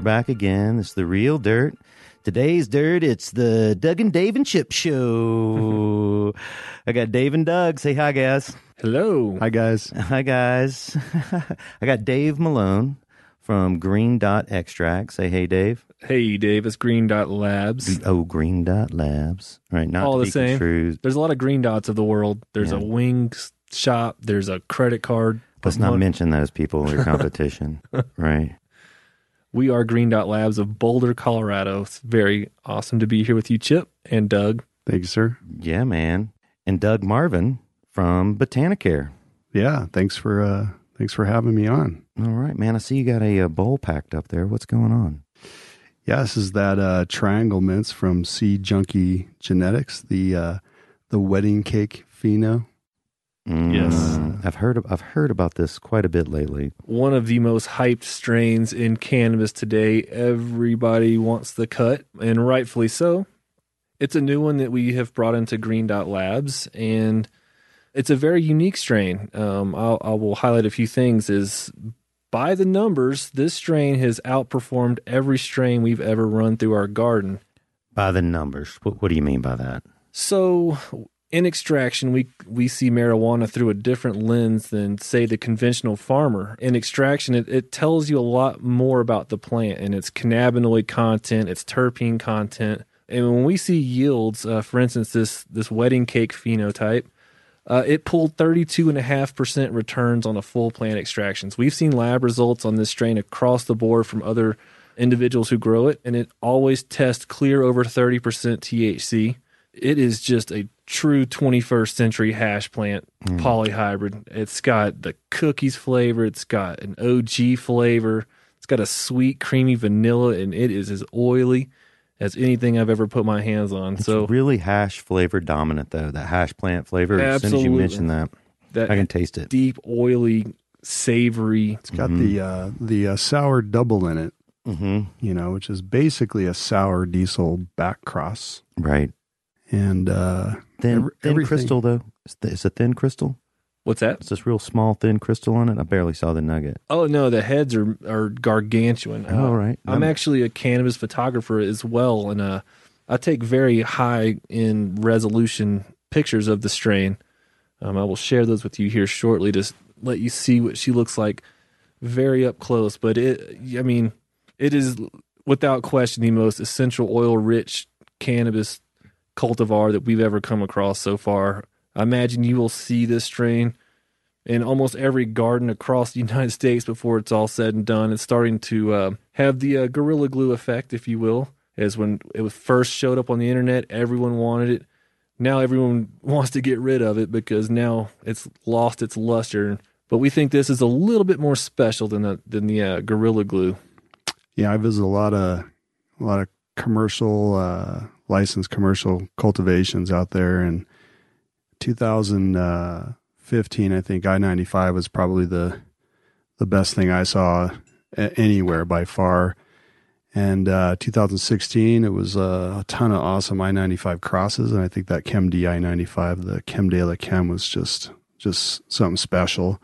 we're back again. It's the real dirt. Today's dirt, it's the Doug and Dave and Chip show. I got Dave and Doug. Say hi, guys. Hello. Hi, guys. Hi, guys. I got Dave Malone from Green Dot Extract. Say hey, Dave. Hey, Dave. It's Green Dot Labs. Oh, Green Dot Labs. All right, not All the same. construed. There's a lot of green dots of the world. There's Yeah. a wings shop. There's a credit card. Let's not mention those people, your competition. right. We are Green Dot Labs of Boulder, Colorado. It's very awesome to be here with you, Chip and Doug. Thank you, sir. Yeah, man. And Doug Marvin from Botanicare. Yeah, thanks for uh thanks for having me on. All right, man. I see you got a, uh bowl packed up there. What's going on? Yeah, this is that uh triangle mints from Seed Junkie Genetics, the uh the wedding cake pheno. Yes. Mm, I've heard. Of, I've heard about this quite a bit lately. One of the most hyped strains in cannabis today. Everybody wants the cut, and rightfully so. It's a new one that we have brought into Green Dot Labs, and it's a very unique strain. Um, I'll, I will highlight a few things. Is by the numbers, this strain has outperformed every strain we've ever run through our garden. By the numbers, what, what do you mean by that? So in extraction, we we see marijuana through a different lens than say the conventional farmer. In extraction, it, it tells you a lot more about the plant and its cannabinoid content, its terpene content. And when we see yields, uh, for instance, this this wedding cake phenotype, uh, it pulled 32.5% returns on a full plant extractions. We've seen lab results on this strain across the board from other individuals who grow it, and it always tests clear over 30% THC. It is just a true 21st century hash plant polyhybrid. It's got the cookies flavor, it's got an OG flavor, it's got a sweet, creamy vanilla, and it is as oily as anything I've ever put my hands on. It's so really hash flavor dominant, though. That hash plant flavor. As soon as you Absolutely. mention that, that I can taste it. deep, oily, savory. It's got the uh the uh, sour double in it, hmm you know, which is basically a sour diesel back cross. Right. And uh Thin, Every- thin everything- crystal, though. It's, th- it's a thin crystal. What's that? It's this real small, thin crystal on it. I barely saw the nugget. Oh no, the heads are are gargantuan. Uh, Oh, right. I'm Um, actually a cannabis photographer as well, and uh, I take very high in resolution pictures of the strain. Um, I will share those with you here shortly to let you see what she looks like very up close. But it, I mean, it is without question the most essential oil rich cannabis cultivar that we've ever come across so far. I imagine you will see this strain in almost every garden across the United States before it's all said and done. It's starting to uh, have the uh, gorilla glue effect, if you will. As when it was first showed up on the internet, everyone wanted it. Now everyone wants to get rid of it because now it's lost its luster. But we think this is a little bit more special than the than the uh, gorilla glue. yeah, I visit a lot of a lot of commercial uh licensed commercial cultivations out there and 2015 I think I-95 was probably the the best thing I saw anywhere by far. And uh, 2016, it was a ton of awesome I-95 crosses, and I think that Chem D I-95, the Chem de la Chem, was just just something special.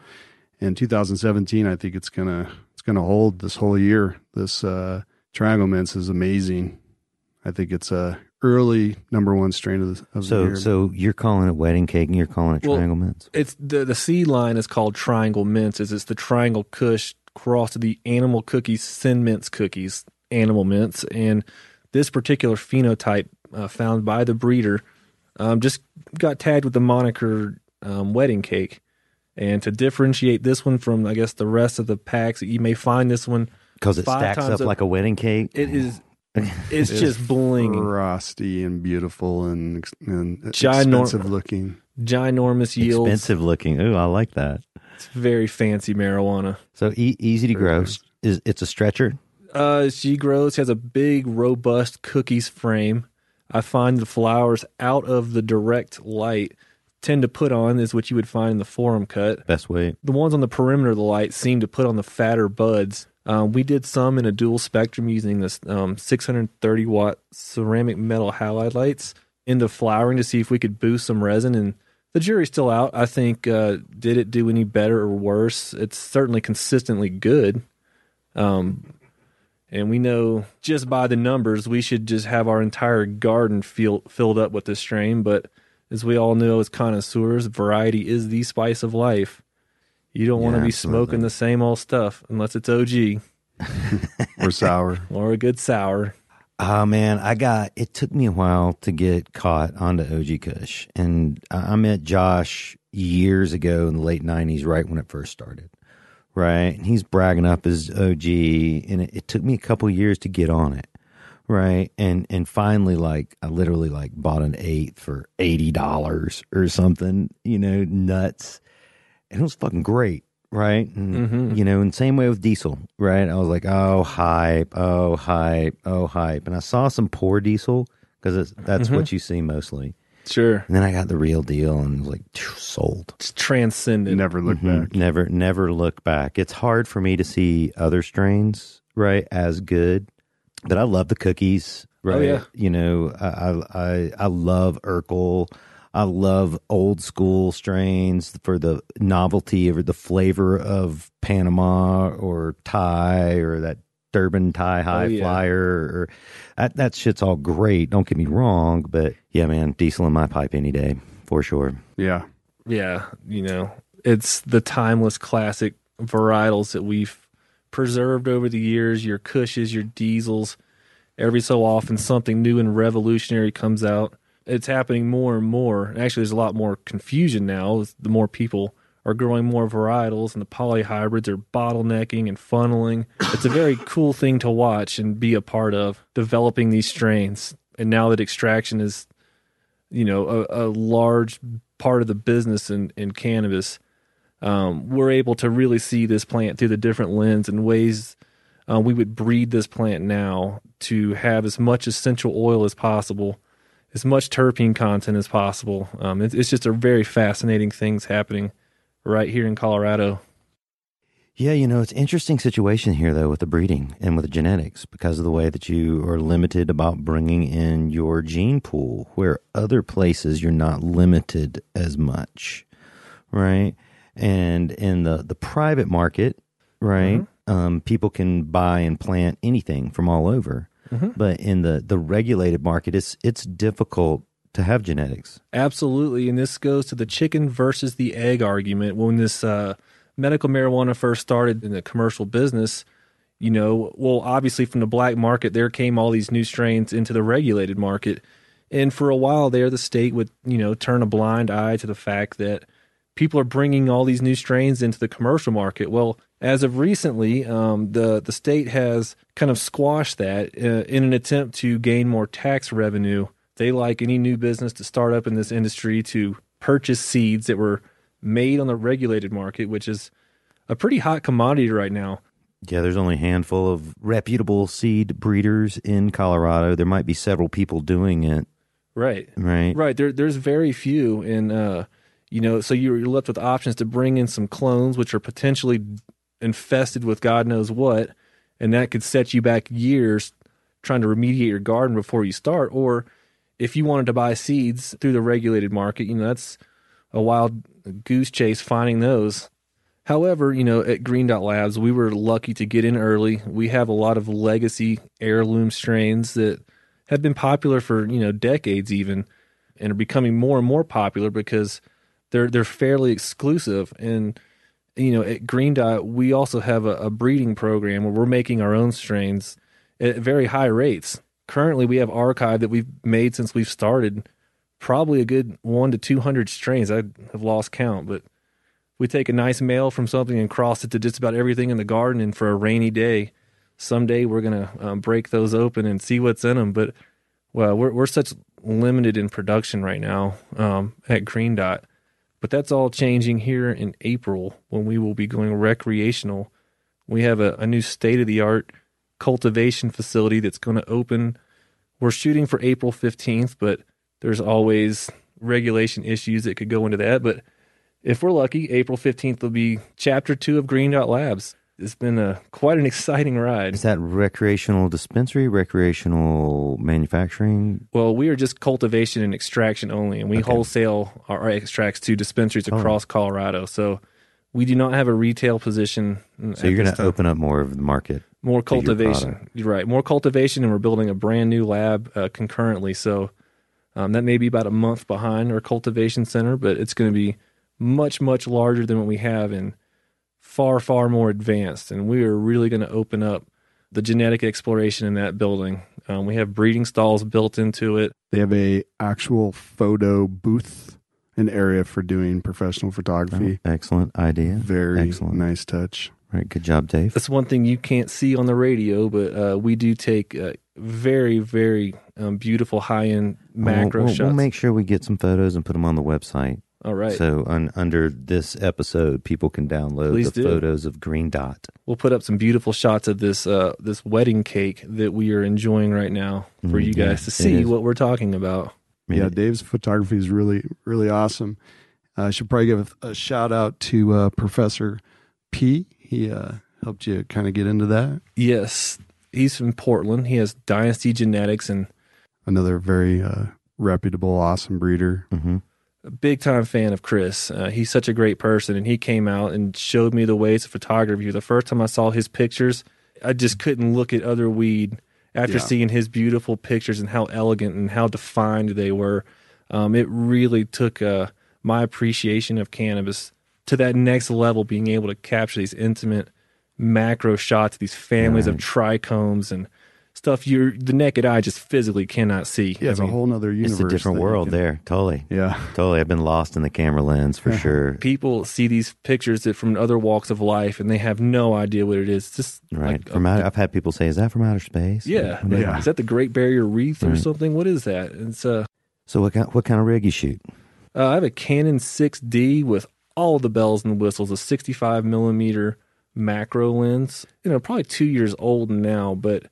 In 2017, I think it's gonna it's gonna hold this whole year. This uh, Triangle Mints is amazing. I think it's a early number one strain of the, of the So, year. so you're calling it wedding cake, and you're calling it Well- triangle mints. It's the the seed line is called Triangle Mints. Is it's the Triangle Kush crossed with the Animal Cookies Sin Mints cookies, Animal Mints, and this particular phenotype uh, found by the breeder um, just got tagged with the moniker um, Wedding Cake. And to differentiate this one from, I guess, the rest of the packs, you may find this one. Because it stacks up a- like a wedding cake. It is, it's It's just blinging, frosty and beautiful and, ex- and Ginorm- expensive looking. ginormous yields. expensive looking. Ooh, I like that. It's very fancy marijuana. So e- easy to Very grow. nice. Is it's a stretcher? Uh, she grows has a big, robust cookies frame. I find the flowers out of the direct light tend to put on is what you would find in the forum cut. Best way. The ones on the perimeter of the light seem to put on the fatter buds. Um, we did some in a dual spectrum using this um, 630 watt ceramic metal halide lights into flowering to see if we could boost some resin. And the jury's still out. I think uh, did it do any better or worse? It's certainly consistently good. Um, And we know just by the numbers, we should just have our entire garden fill, filled up with this strain. But as we all know as connoisseurs, variety is the spice of life. You don't want to be absolutely. smoking the same old stuff unless it's OG Or sour. or a good sour. Oh man, I got it took me a while to get caught onto OG Kush. And I met Josh years ago in the late nineties, right when it first started. Right. And he's bragging up his OG and it, it took me a couple years to get on it. Right. And and finally like I literally like bought an eight for eighty dollars or something, you know, nuts. And it was fucking great. Right. And, you know, and same way with diesel. Right. I was like, oh, hype. Oh, hype. Oh, hype. And I saw some poor diesel because that's what you see mostly. Sure. And then I got the real deal and was like, sold. It's transcendent. Never look Mhm. back. Never, never look back. It's hard for me to see other strains, right, as good. But I love the cookies, right? yeah. You know, I, I, I, I love Urkel. I love old school strains for the novelty or the flavor of Panama or Thai or that Durban Thai oh, High yeah. Flyer. Or that that shit's all great. Don't get me wrong, but yeah, man, diesel in my pipe any day for sure. Yeah. yeah, you know, it's the timeless classic varietals that we've preserved over the years. Your Kushes, your Diesels. Every so often, something new and revolutionary comes out. It's happening more and more. And actually, there's a lot more confusion now. The more people are growing more varietals, and the polyhybrids are bottlenecking and funneling. It's a very cool thing to watch and be a part of developing these strains. And now that extraction is you know a, a large part of the business in, in cannabis um, we're able to really see this plant through the different lens and ways uh, we would breed this plant now to have as much essential oil as possible as much terpene content as possible um, it, it's just a very fascinating things happening right here in colorado Yeah, you know, it's interesting situation here though with the breeding and with the genetics because of the way that you are limited about bringing in your gene pool where other places you're not limited as much, right? And in the the private market, right? Um, people can buy and plant anything from all over. But in the the regulated market, it's it's difficult to have genetics. Absolutely, and this goes to the chicken versus the egg argument. When this uh, medical marijuana first started in the commercial business, you know, well, obviously from the black market, there came all these new strains into the regulated market, and for a while there, the state would you know turn a blind eye to the fact that people are bringing all these new strains into the commercial market. Well, as of recently, um, the the state has kind of squashed that uh, in an attempt to gain more tax revenue. They like any new business to start up in this industry to purchase seeds that were made on the regulated market, which is a pretty hot commodity right now. Yeah, there's only a handful of reputable seed breeders in Colorado. There might be several people doing it, Right. right? Right. There, there's very few, and uh, you know, so you're left with options to bring in some clones, which are potentially infested with God knows what, and that could set you back years trying to remediate your garden before you start. Or if you wanted to buy seeds through the regulated market, you know, that's a wild goose chase finding those. However, you know, at Green Dot Labs, we were lucky to get in early. We have a lot of legacy heirloom strains that have been popular for, you know, decades even and are becoming more and more popular because they're they're fairly exclusive and you know, at Green Dot, we also have a, a breeding program where we're making our own strains at very high rates. Currently, we have archive that we've made since we've started, probably a good one to 200 strains. I have lost count, but we take a nice male from something and cross it to just about everything in the garden. And for a rainy day, someday we're going to um, break those open and see what's in them. But well, we're, we're such limited in production right now um, at Green Dot. But that's all changing here in April when we will be going recreational. We have a, a new state of the art cultivation facility that's going to open. We're shooting for April 15th, but there's always regulation issues that could go into that. But if we're lucky, April 15th will be chapter two of Green Dot Labs. It's been a quite an exciting ride. Is that recreational dispensary, recreational manufacturing? Well, we are just cultivation and extraction only, and we wholesale our, extracts to dispensaries across Colorado. So we do not have a retail position. So you're going to open up more of the market. more cultivation. You're right. More cultivation, and we're building a brand new lab uh, concurrently. So um, that may be about a month behind our cultivation center, but it's going to be much, much larger than what we have and far, far more advanced. And we are really going to open up the genetic exploration in that building. Um, we have breeding stalls built into it. They have a actual photo booth, an area for doing professional photography. Oh, excellent idea. Very excellent. nice touch. All right, good job, Dave. That's one thing you can't see on the radio, but uh, we do take uh, very, very um, beautiful high end macro we'll, we'll, shots. we'll make sure we get some photos and put them on the website. All right. So un, under this episode, people can download Please the do. photos of Green Dot. we'll put up some beautiful shots of this uh, this wedding cake that we are enjoying right now for Mm, you yeah, guys to see what we're talking about. I Yeah, Dave's photography is really, really awesome. Uh, I should probably give a, a shout out to uh, Professor P. He uh, helped you kind of get into that. Yes, he's from Portland. He has Dynasty Genetics and Another very uh, reputable, awesome breeder. mhm. A big time fan of Chris. Uh, he's such a great person, and he came out and showed me the ways of photography. The first time I saw his pictures, I just couldn't look at other weed after Yeah. seeing his beautiful pictures and how elegant and how defined they were. Um, it really took uh, my appreciation of cannabis to that next level, being able to capture these intimate macro shots these families of trichomes and stuff you're the naked eye just physically cannot see. Yeah, it's I a mean, whole other universe. It's a different world can- there. Totally. Yeah. Totally. I've been lost in the camera lens for sure. people see these pictures that from other walks of life and they have no idea what it is. It's just Right. like, From uh, outer, I've had people say, "Is that from outer space?" yeah, like, Yeah. Is that the Great Barrier Reef or Right. something? What is that? It's uh, So what kind, what kind of rig you shoot? uh, I have a Canon 6D with all the bells and whistles, a 65 millimeter macro lens. You know, probably two years old now, but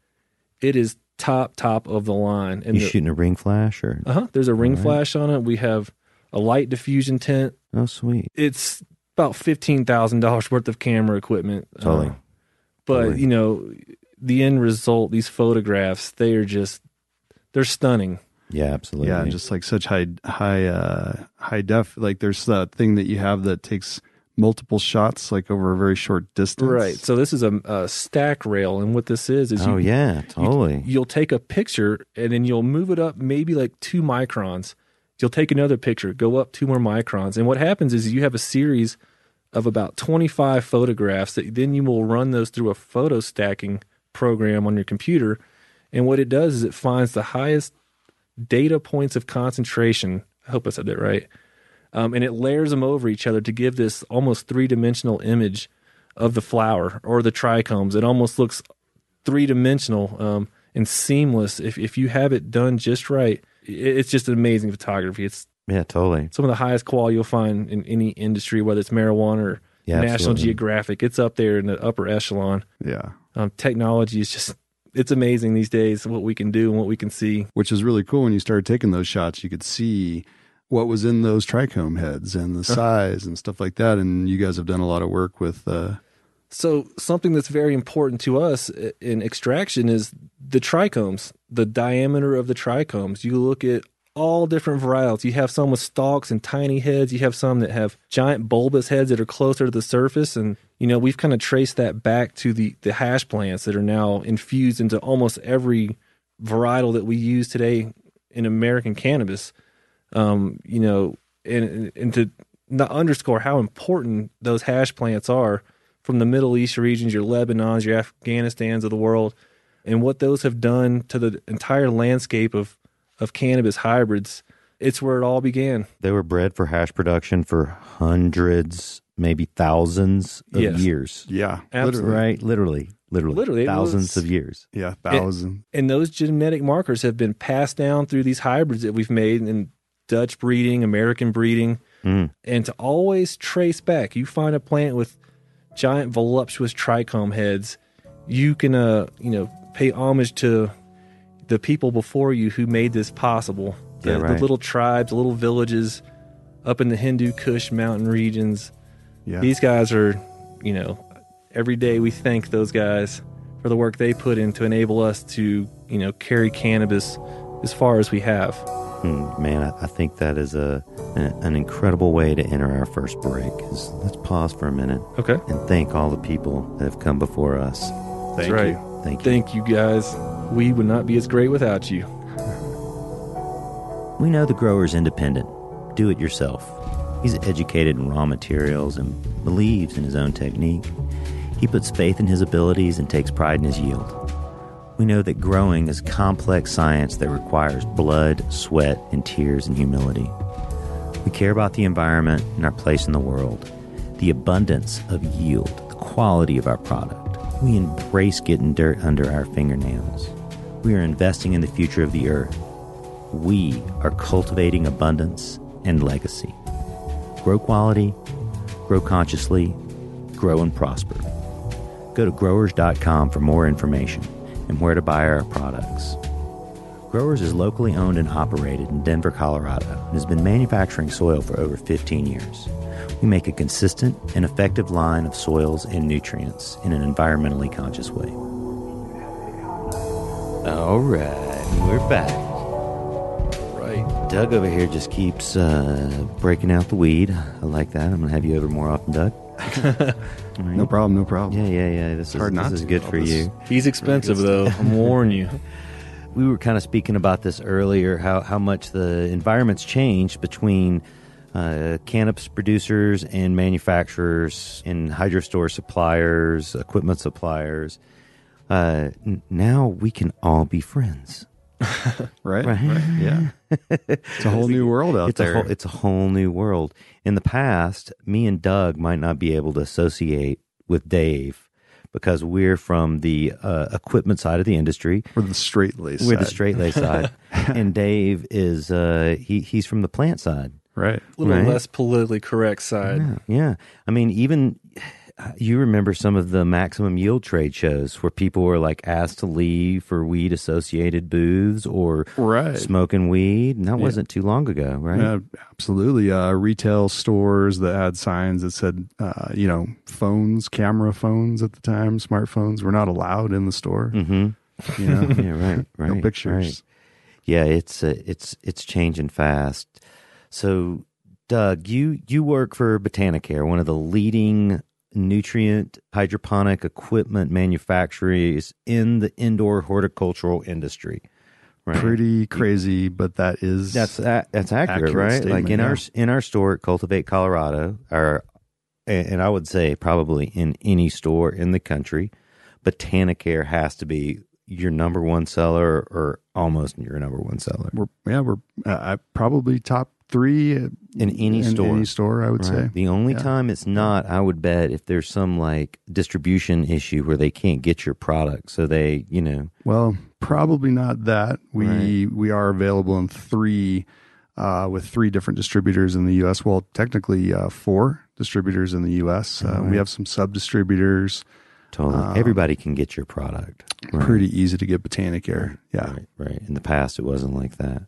it is top top of the line. And You the, shooting a ring flash or? uh huh. There's a ring All right. flash on it. We have a light diffusion tent. Oh, sweet. It's about fifteen thousand dollars worth of camera equipment. Totally. Uh, but Totally. you know, the end result, these photographs, they are just they're stunning. Yeah, absolutely. Yeah, and just like such high high uh high def like there's that thing that you have that takes multiple shots like over a very short distance. Right. So this is a, a stack rail, and what this is is oh you, yeah, totally. you'll take a picture and then you'll move it up maybe like two microns. You'll take another picture, go up two more microns, and what happens is you have a series of about 25 photographs that then you will run those through a photo stacking program on your computer. And what it does is it finds the highest data points of concentration. I hope I said that right. Um, and it layers them over each other to give this almost three dimensional image of the flower or the trichomes. It almost looks three dimensional um, and seamless. If if you have it done just right, it's just amazing photography. It's yeah, totally. some of the highest quality you'll find in any industry, whether it's marijuana or Yeah, National absolutely. Geographic. It's up there in the upper echelon. Yeah. Um, technology is just it's amazing these days what we can do and what we can see. Which is really cool when you started taking those shots, you could see what was in those trichome heads and the size and stuff like that. And you guys have done a lot of work with uh So something that's very important to us in extraction is the trichomes, the diameter of the trichomes. You look at all different varietals. You have some with stalks and tiny heads. You have some that have giant bulbous heads that are closer to the surface. And, you know, we've kind of traced that back to the, the hash plants that are now infused into almost every varietal that we use today in American cannabis. Um, you know, and, and to not underscore how important those hash plants are from the Middle East regions, your Lebanons, your Afghanistans of the world, and what those have done to the entire landscape of, of cannabis hybrids. It's where it all began. They were bred for hash production for hundreds, maybe thousands of Yes. years. yeah, Absolutely. Right? Literally, literally, Literally, thousands was- of years. Yeah, Thousands. And those genetic markers have been passed down through these hybrids that we've made in Dutch breeding, American breeding, Mm. and to always trace back. You find a plant with giant voluptuous trichome heads, you can uh you know pay homage to the people before you who made this possible. The, Yeah, right. the little tribes, the little villages up in the Hindu Kush mountain regions. yeah. These guys are, you know, every day we thank those guys for the work they put in to enable us to, you know, carry cannabis as far as we have. Hmm, man, I, I think that is a an, an incredible way to enter our first break. Is let's pause for a minute Okay. and thank all the people that have come before us. Thank right. you. Thank you. Thank you guys. We would not be as great without you. We know the grower's independent. Do it yourself. He's educated in raw materials and believes in his own technique. He puts faith in his abilities and takes pride in his yield. We know that growing is complex science that requires blood, sweat, and tears and humility. We care about the environment and our place in the world, the abundance of yield, the quality of our product. We embrace getting dirt under our fingernails. We are investing in the future of the earth. We are cultivating abundance and legacy. Grow quality, grow consciously, grow and prosper. Go to growers.com for more information and where to buy our products. Growers is locally owned and operated in Denver, Colorado, and has been manufacturing soil for over 15 years. We make a consistent and effective line of soils and nutrients in an environmentally conscious way. All right, we're back. Right. Doug over here just keeps uh, breaking out the weed. I like that. I'm gonna have you over more often, Doug. All right. No problem. No problem. Yeah, yeah, yeah. This is hard this not is to. good for this- you. He's expensive though. I'm warning you. We were kind of speaking about this earlier. How how much the environment's changed between uh, cannabis producers and manufacturers and hydro store suppliers, equipment suppliers. Uh, n- now we can all be friends. Right. Right. Yeah. it's a whole new world out it's there. A whole, it's a whole new world. In the past, me and Doug might not be able to associate with Dave because we're from the uh, equipment side of the industry. We're the straight lace. We're the straight lace side, and Dave is uh, he he's from the plant side. Right. A little Right. less politically correct side. Yeah, yeah. I mean, even you remember some of the maximum yield trade shows where people were like asked to leave for weed associated booths or Right. smoking weed, and that wasn't too long ago, right? Yeah, absolutely. Uh, retail stores that had signs that said, uh, you know, phones, camera phones at the time, smartphones were not allowed in the store. Mm-hmm. You know, Yeah, right, right. no pictures. right. Yeah, it's uh, it's it's changing fast. So, Doug, you you work for Botanicare, one of the leading nutrient hydroponic equipment manufacturers in the indoor horticultural industry. Right? Pretty crazy, but that is That's that, that's accurate, Accurate right? like in yeah. our in our store at Cultivate Colorado, our and I would say probably in any store in the country, Botanicare has to be your number one seller or almost your number one seller we're yeah we're uh, probably top three in any store. Any store, I would right? say. The only Yeah. time it's not, I would bet, if there's some like distribution issue where they can't get your product, so they, you know, Well, probably not that. We Right. we are available in three uh, with three different distributors in the U.S. Well, technically uh, four distributors in the U.S. Uh, Right. We have some sub distributors. totally Um, everybody can get your product. Right. Pretty easy to get Botanicare. Yeah. Right, right. In the past, it wasn't like that.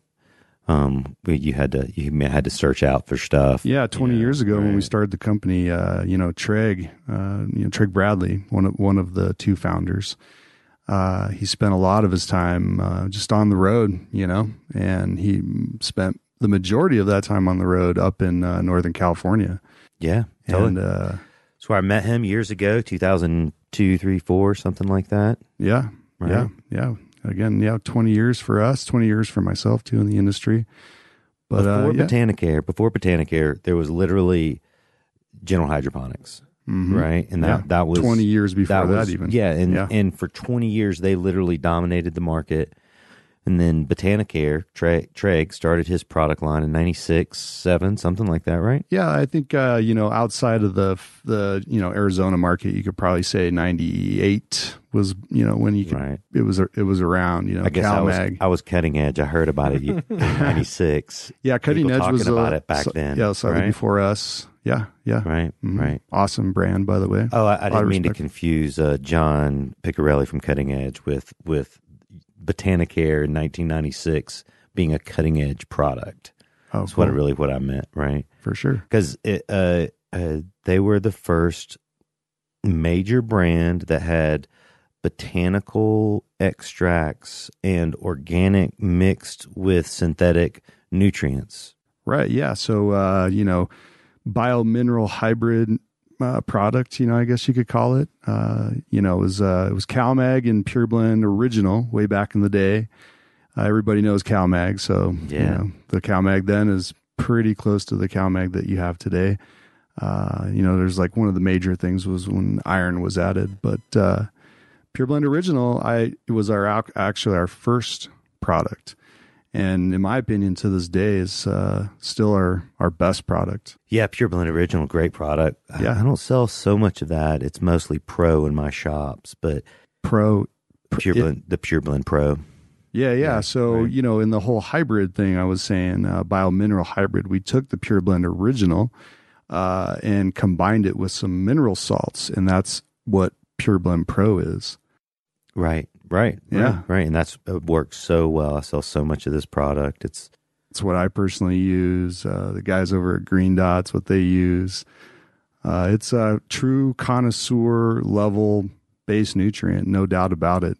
Um, you had to you had to search out for stuff. Yeah, 20 Yeah, years ago when we started the company, uh, you know, Treg, uh, you know, Treg Bradley, one of one of the two founders, uh, he spent a lot of his time uh, just on the road, you know, and he spent the majority of that time on the road up in uh, Northern California. yeah, totally. And uh, That's where I met him years ago, two thousand two, three, four, something like that. yeah, Right. yeah, yeah. Again, yeah, 20 years for us, 20 years for myself too in the industry. But before uh, yeah. Botanicare, before Botanicare, there was literally General Hydroponics, Mhm. right? And that Yeah. that was 20 years before that, was, even. Yeah, and Yeah. and for twenty years they literally dominated the market. And then Botanicare, Treg, Treg started his product line in 96, 7, something like that, right? Yeah, I think uh, you know outside of the the you know Arizona market, you could probably say '98 was you know when you could Right. it was it was around you know I guess I was, CalMag. I was cutting edge. I heard about it in 96. yeah, cutting people edge was talking about uh, it back so- then, Yeah, slightly right? before us. Yeah, yeah, Right, Mhm. right. Awesome brand, by the way. Oh, I, I didn't mean to confuse uh, John Piccarelli from Cutting Edge with with Botanicare in 1996 being a cutting edge product. Oh, That's what cool. really what I meant, right? for sure. Because uh, uh, they were the first major brand that had botanical extracts and organic mixed with synthetic nutrients. Right. Yeah. So uh, you know, biomineral hybrid uh, product, you know, I guess you could call it. Uh, you know, it was uh, it was CalMag and Pure Blend original way back in the day. Uh, everybody knows CalMag, so Yeah. you know, the CalMag then is pretty close to the CalMag that you have today. Uh, you know, there's like one of the major things was when iron was added, but uh, Pure Blend Original, I it was our actually our first product, and in my opinion, to this day, is uh, still our our best product. Yeah, Pure Blend Original, great product. I- Yeah. I don't sell so much of that. It's mostly Pro in my shops, but Pro Pure it- Blend, the Pure Blend Pro. Yeah, yeah. Right, so right. you know, in the whole hybrid thing, I was saying uh, biomineral hybrid. We took the Pure Blend original uh, and combined it with some mineral salts, and that's what Pure Blend Pro is. Right, right, Yeah. right, right. And that's it works so well. I sell so much of this product. It's It's what I personally use. Uh, the guys over at Green Dots, what they use. Uh, it's a true connoisseur level base nutrient, no doubt about it.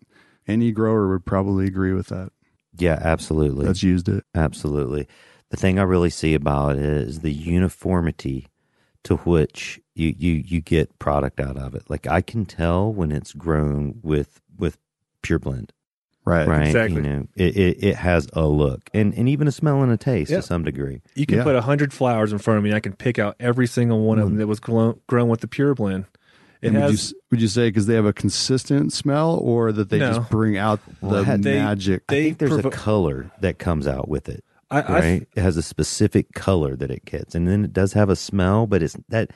Any grower would probably agree with that. yeah, absolutely. That's used it. Absolutely. The thing I really see about it is the uniformity to which you, you, you get product out of it. Like I can tell when it's grown with with pure blend. Right. Right. Exactly. You know, it, it, it has a look and, and even a smell and a taste Yeah. to some degree. You can Yeah. put a hundred flowers in front of me. I can pick out every single one of mm. them that was grown, grown with the pure blend. It And would, you, would you say because they have a consistent smell, or that they No. just bring out the had they- magic? I think there's provo- a color that comes out with it. I, I Right. it has a specific color that it gets. And then it does have a smell, but it's that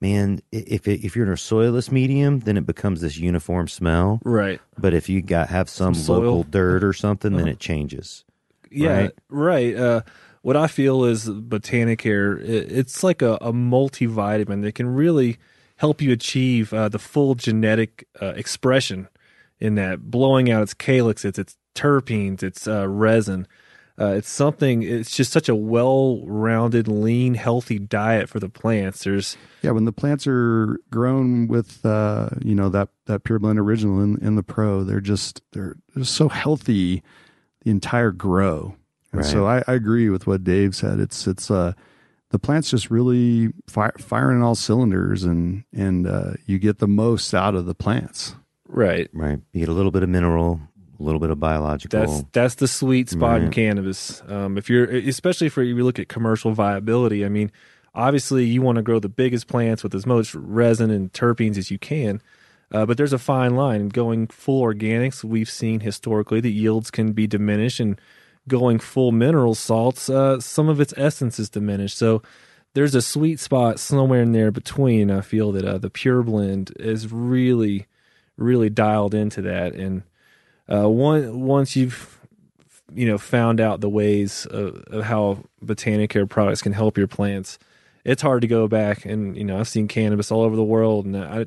man, if it, if you're in a soilless medium, then it becomes this uniform smell. right. But if you got have some, Some local dirt or something, then Uh-huh. it changes. Yeah, Right. right. Uh, what I feel is Botanicare. It, it's like a, a multivitamin that can really help you achieve uh, the full genetic uh, expression in that, blowing out its calyx, its its terpenes, its uh, resin. Uh, it's something. It's just such a well-rounded, lean, healthy diet for the plants. There's yeah, when the plants are grown with uh, you know that that pure blend original in, in the pro, they're just they're they're so healthy the entire grow. And Right. so I, I agree with what Dave said. It's it's uh the plants just really fire, firing all cylinders and and uh, you get the most out of the plants. right. Right. You get a little bit of mineral, a little bit of biological. That's that's the sweet spot in cannabis. Um, if you're, especially for you look at commercial viability. I mean, obviously you want to grow the biggest plants with as much resin and terpenes as you can. Uh, but there's a fine line. Going full organics, we've seen historically that yields can be diminished, and going full mineral salts, uh, some of its essence is diminished. So there's a sweet spot somewhere in there between. I feel that uh, the pure blend is really, really dialed into that, and uh, one once you've you know found out the ways of, of how Botanicare products can help your plants, it's hard to go back. And you know, I've seen cannabis all over the world, and I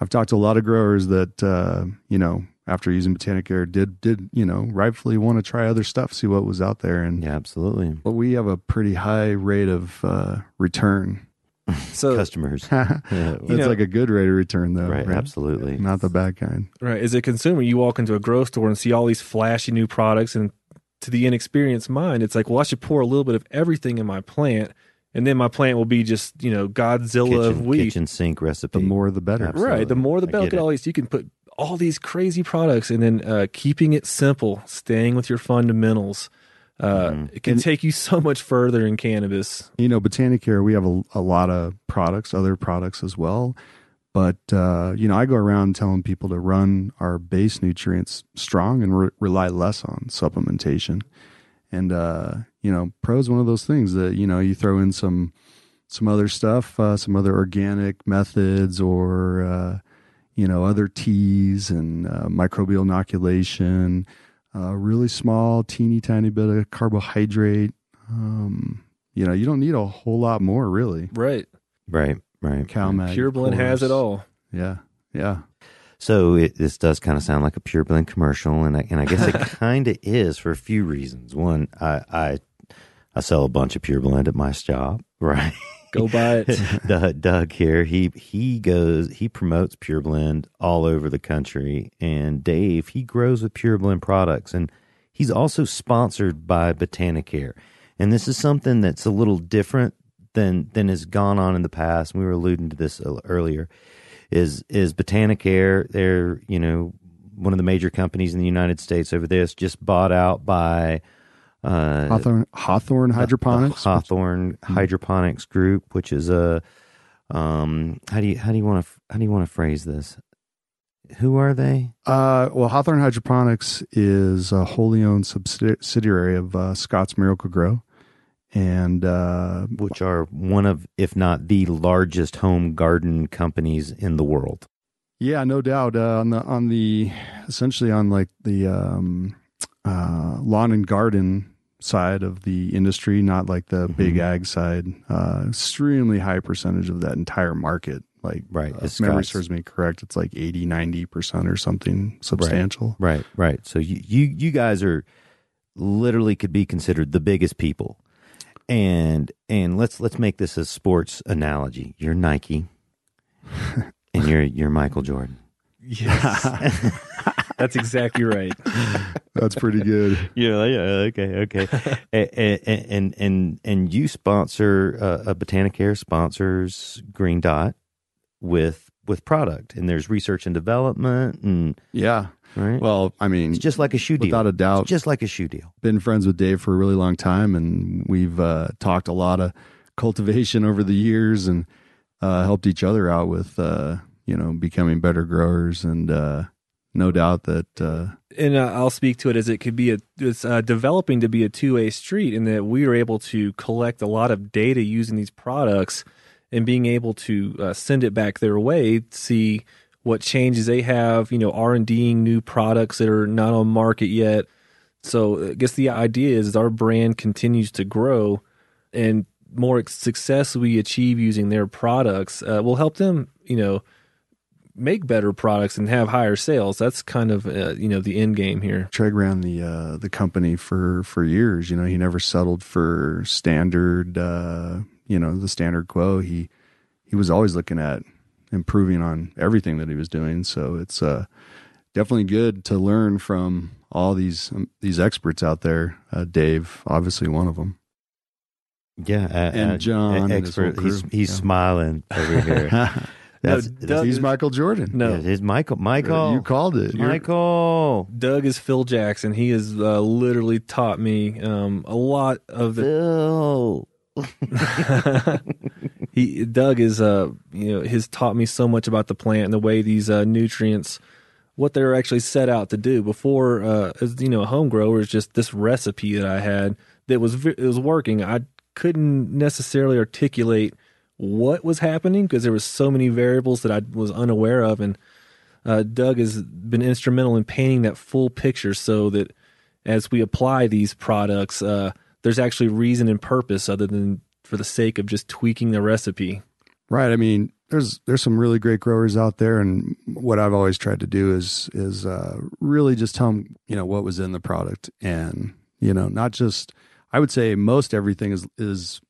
I've talked to a lot of growers that uh, you know after using Botanicare did did you know rightfully want to try other stuff, see what was out there, and yeah, absolutely. but we have a pretty high rate of uh, return. so Customers. it's Yeah, know- like a good rate of return though, right, absolutely. Not the bad kind. right as a consumer, you walk into a grocery store and see all these flashy new products, and to the inexperienced mind, it's like, well, I should pour a little bit of everything in my plant, and then my plant will be just you know Godzilla of Kitchen, weed. kitchen sink recipe. The more, the better. Absolutely. Right. The more the better. get Look at all these. You can put all these crazy products, and then uh, keeping it simple, staying with your fundamentals. Uh, Mhm. It can And- take you so much further in cannabis. You know, Botanicare, we have a, a lot of products, other products as well. But, uh, you know, I go around telling people to run our base nutrients strong and re- rely less on supplementation. And, uh, you know, pro is one of those things that, you know, you throw in some, some other stuff, uh, some other organic methods or, uh, you know, other teas and uh, microbial inoculation, uh, really small, teeny tiny bit of carbohydrate. Um, you know, you don't need a whole lot more, really. Right. right, right. CalMag, Pure Blend has it all. Yeah, yeah. So it, this does kind of sound like a pure blend commercial, and I, and I guess it kind of is for a few reasons. One, I, I I sell a bunch of pure blend at my shop, right? Go buy it. Doug, here, he he goes, he promotes Pure Blend all over the country, and Dave he grows with Pure Blend products, and he's also sponsored by Botanicare, and this is something that's a little different than than has gone on in the past. We were alluding to this earlier. Is is Botanicare? They're you know one of the major companies in the United States over this just bought out by uh, Hawthorne, Hawthorne Hydroponics, Hawthorne which, Hydroponics Group, which is a um, how do you how do you want to how do you want to phrase this? Who are they? Uh, well, Hawthorne Hydroponics is a wholly owned subsidiary of uh, Scotts Miracle-Gro, and uh, which are one of, if not the largest home garden companies in the world. Yeah, no doubt. Uh, on the on the essentially on like the um, uh, lawn and garden side of the industry, not like the mm-hmm. big ag side. Uh, extremely high percentage of that entire market. Like, right. Uh, if memory serves me correct, it's like 80, 90% or something substantial. Right, right. right. So you, you, you guys are literally could be considered the biggest people. And, and let's, let's make this a sports analogy. You're Nike and you're, you're Michael Jordan. Yes. That's exactly right. That's pretty good. Yeah, yeah, okay, okay. and, and and and you sponsor uh, a Botanicare sponsors Green Dot with with product, and there's research and development, and yeah, right. Well, I mean, it's just like a shoe deal, without a doubt. It's just like a shoe deal. Been friends with Dave for a really long time, and we've uh, talked a lot of cultivation over the years, and uh, helped each other out with uh, you know becoming better growers and uh, no doubt that. Uh, and uh, I'll speak to it as it could be a it's uh, developing to be a two way street, in that we are able to collect a lot of data using these products and being able to uh, send it back their way, see what changes they have, you know, R and Ding new products that are not on market yet. So I guess the idea is our brand continues to grow, and more success we achieve using their products uh, will help them, you know make better products and have higher sales. That's kind of uh, you know the end game here. Treg ran the uh, the company for for years. You know, he never settled for standard. Uh, you know, the standard quo. He he was always looking at improving on everything that he was doing. So it's uh, definitely good to learn from all these um, these experts out there. Uh, Dave, obviously one of them. Yeah, uh, and uh, John, expert. And he's he's yeah. smiling over here. That's, no, Doug, he's Michael Jordan. No, yeah, it's Michael. Michael, you called it. Michael. Doug is Phil Jackson. He has uh, literally taught me um, a lot of the. Phil. he Doug is uh you know has taught me so much about the plant and the way these uh, nutrients what they're actually set out to do before uh as you know a home grower is just this recipe that I had that was it was working I couldn't necessarily articulate what was happening because there was so many variables that I was unaware of, and uh, Doug has been instrumental in painting that full picture so that as we apply these products, uh, there's actually reason and purpose other than for the sake of just tweaking the recipe. Right. I mean, there's there's some really great growers out there, and what I've always tried to do is is uh, really just tell them you know what was in the product, and you know not just I would say most everything is is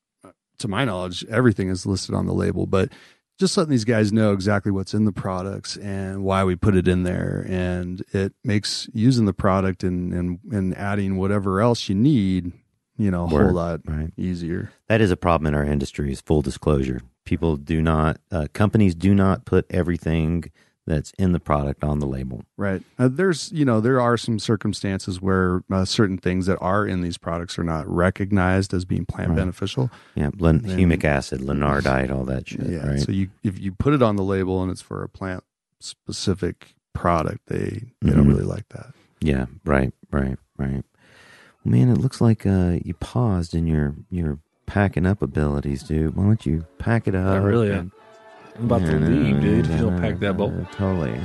to my knowledge, everything is listed on the label, but just letting these guys know exactly what's in the products and why we put it in there. And it makes using the product and, and, and adding whatever else you need, you know, a Word, whole lot right. easier. That is a problem in our industry is full disclosure. People do not, uh, companies do not put everything that's in the product on the label. Right. Uh, there's, you know, there are some circumstances where uh, certain things that are in these products are not recognized as being plant right. beneficial. Yeah, Len- humic acid, Leonardite, all that shit. Yeah. Right? So you if you put it on the label and it's for a plant specific product, they they mm-hmm. don't really like that. Yeah. Right. Right. Right. Well, man, it looks like uh, you paused in your your packing up abilities, dude. Why don't you pack it up? I really am. I'm about to leave, dude. If you don't pack that bowl. Totally.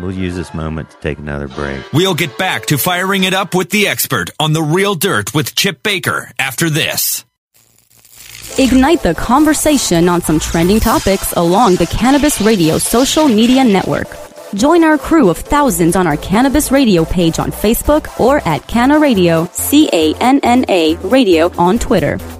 We'll use this moment to take another break. We'll get back to firing it up with the expert on the real dirt with Chip Baker after this. Ignite the conversation on some trending topics along the Cannabis Radio social media network. Join our crew of thousands on our Cannabis Radio page on Facebook or at Canna Radio, C A N N A Radio on Twitter.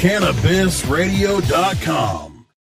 cannabisradio.com.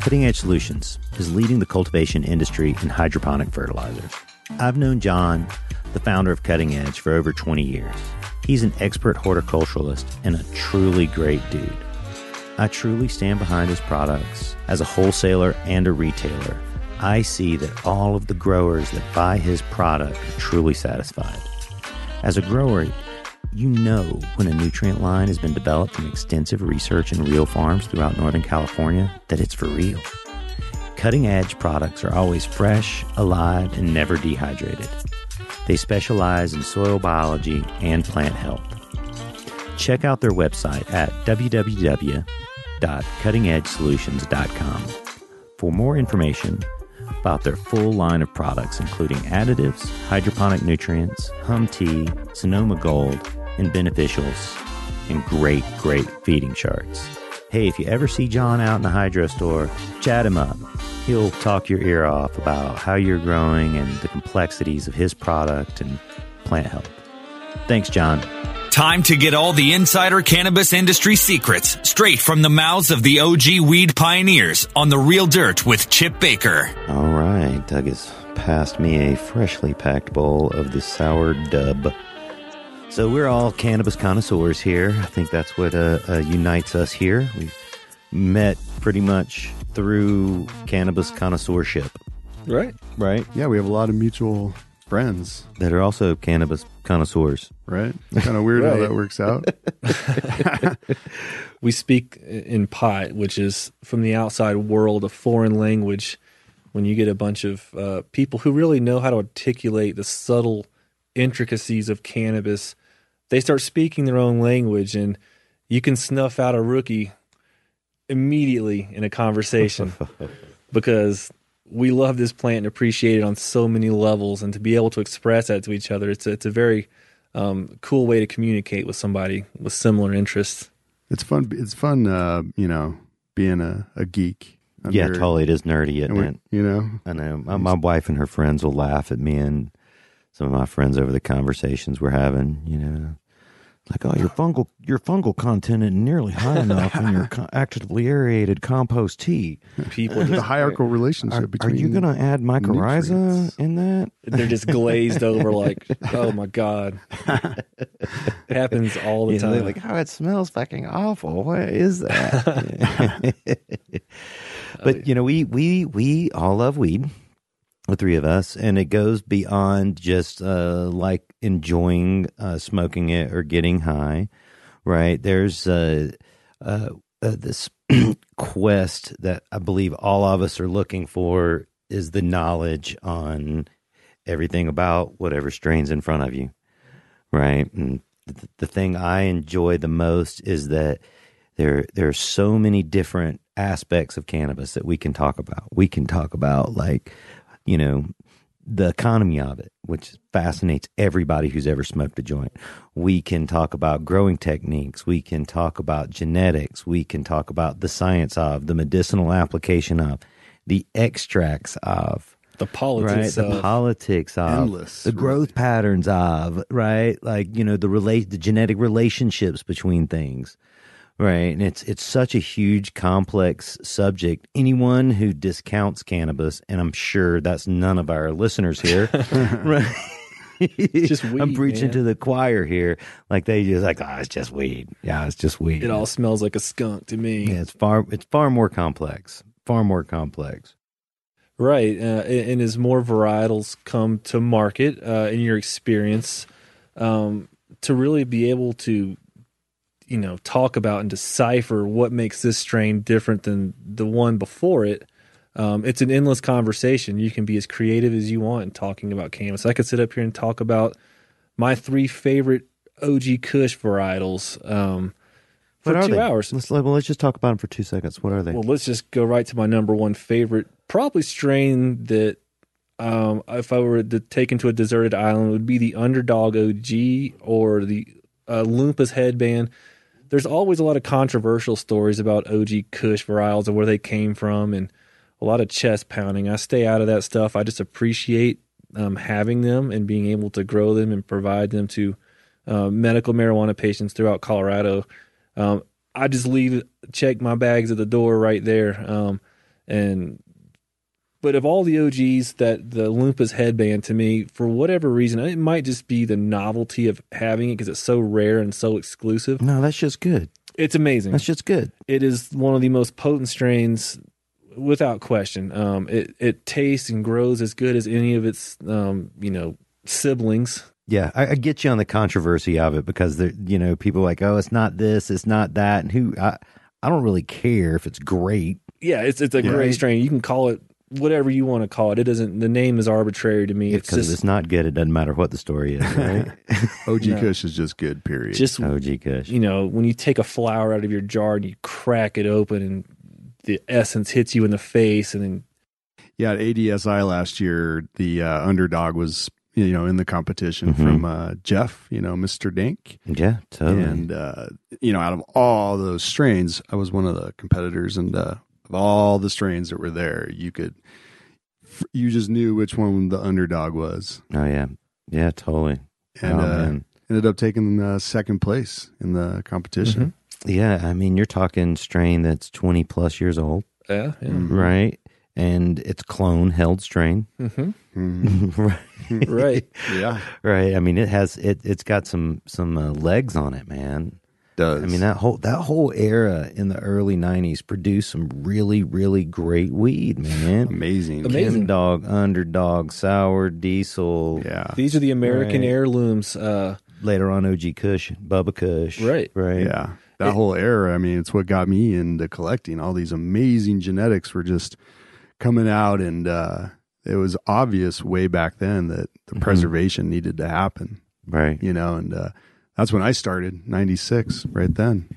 Cutting Edge Solutions is leading the cultivation industry in hydroponic fertilizers. I've known John, the founder of Cutting Edge, for over 20 years. He's an expert horticulturalist and a truly great dude. I truly stand behind his products. As a wholesaler and a retailer, I see that all of the growers that buy his product are truly satisfied. As a grower, you know when a nutrient line has been developed from extensive research in real farms throughout Northern California that it's for real. Cutting edge products are always fresh, alive, and never dehydrated. They specialize in soil biology and plant health. Check out their website at www.cuttingedgesolutions.com for more information about their full line of products, including additives, hydroponic nutrients, hum tea, Sonoma Gold, and beneficials, and great, great feeding charts. Hey, if you ever see John out in the hydro store, chat him up. He'll talk your ear off about how you're growing and the complexities of his product and plant health. Thanks, John. Time to get all the insider cannabis industry secrets straight from the mouths of the OG weed pioneers on The Real Dirt with Chip Baker. All right, Doug has passed me a freshly packed bowl of the sour dub. So we're all cannabis connoisseurs here. I think that's what uh, uh, unites us here. We've met pretty much through cannabis connoisseurship, Right. right? Yeah, we have a lot of mutual friends, That are also cannabis connoisseurs. right? Kind of weird how that works out. We speak in pot, which is from the outside world a foreign language. When you get a bunch of uh, people who really know how to articulate the subtle intricacies of cannabis, they start speaking their own language, and you can snuff out a rookie immediately in a conversation because we love this plant and appreciate it on so many levels, and to be able to express that to each other, it's a, it's a very um, cool way to communicate with somebody with similar interests. It's fun. It's fun, uh, you know, being a, a geek. yeah, under- totally. It is nerdy, and isn't we- it? You know, I know. My, my wife and her friends will laugh at me and some of my friends over the conversations we're having. You know, like, oh, your fungal your fungal content isn't nearly high enough in your co- actively aerated compost tea. People the hierarchical relationship Are, are between. you going to add mycorrhiza nutrients. in that? they're just glazed over like oh my god it happens all the You know, time like, oh, it smells fucking awful. What is that? but you know, we we we all love weed, the three of us, and it goes beyond just uh, like enjoying uh, smoking it or getting high, right? There's uh, uh, uh, this quest that I believe all of us are looking for is the knowledge on everything about whatever strains in front of you, right? And the, the thing I enjoy the most is that there there are so many different aspects of cannabis that we can talk about. We can talk about like, you know, the economy of it, which fascinates everybody who's ever smoked a joint. We can talk about growing techniques. We can talk about genetics. We can talk about the science of, the medicinal application of, the extracts of, the right? politics The of politics of, Endless, the growth patterns of, right? Like you know the relate the genetic relationships between things, right? And it's it's such a huge, complex subject. Anyone who discounts cannabis, and I'm sure that's none of our listeners here, right? just I'm preaching man. to the choir here. Like they just like, oh, it's just weed. Yeah, it's just weed. it all smells like a skunk to me. yeah, it's far it's far more complex. Far more complex. Right. Uh, and and as more varietals come to market, uh, in your experience, um, to really be able to, you know, talk about and decipher what makes this strain different than the one before it, um, it's an endless conversation. You can be as creative as you want in talking about cannabis. I could sit up here and talk about my three favorite OG Kush varietals um, for What are two they? hours. Let's well, let's just talk about them for two seconds. What are they? Well, let's just go right to my number one favorite, probably strain that um, if I were to take into a deserted island would be the Underdog OG or the uh, Lumpus headband. There's always a lot of controversial stories about OG Kush varietals and where they came from, and a lot of chest pounding. I stay out of that stuff. I just appreciate um, having them and being able to grow them and provide them to uh, medical marijuana patients throughout Colorado. Um, I just leave check my bags at the door right there. Um, and but of all the OGs, that the Lumpus headband to me, for whatever reason, it might just be the novelty of having it because it's so rare and so exclusive. no, that's just good. It's amazing. That's just good. it is one of the most potent strains without question. Um, it it tastes and grows as good as any of its um, you know siblings. Yeah, I, I get you on the controversy of it because there, you know, people are like, oh, it's not this, it's not that, and who I, I don't really care if it's great. Yeah, it's it's a great strain. You can call it whatever you want to call it. It doesn't. The name is arbitrary to me. It's Because if just it's not good, it doesn't matter what the story is, right? OG Kush is just good. Period. just OG Kush. you know when you take a flower out of your jar and you crack it open and the essence hits you in the face and then yeah, at ADSI last year, the uh, underdog was you know in the competition Mhm. from uh, Jeff, you know, Mister Dink, Yeah, totally. and uh, you know, out of all those strains, I was one of the competitors, and uh, of all the strains that were there, you could you just knew which one the underdog was, oh yeah, yeah, totally. and oh, uh, man. ended up taking uh, second place in the competition. Yeah, I mean, you're talking strain that's 20 plus years old, yeah, yeah. Mhm. right? And it's clone held strain, hmm Mhm. right? right. Yeah, Right. I mean, it has it. It's got some some uh, legs on it, man. Does I mean that whole that whole era in the early '90s produced some really really great weed, man. amazing. Amazing. Chemdog, Underdog, Sour, Diesel. Yeah, These are the American Right. heirlooms. Uh, Later on, OG Kush, Bubba Kush. Right. Right. Yeah. That whole era, I mean, it's what got me into collecting. All these amazing genetics were just coming out, and uh, it was obvious way back then that the Mhm. preservation needed to happen, Right. you know, and uh, that's when I started, 96, right then,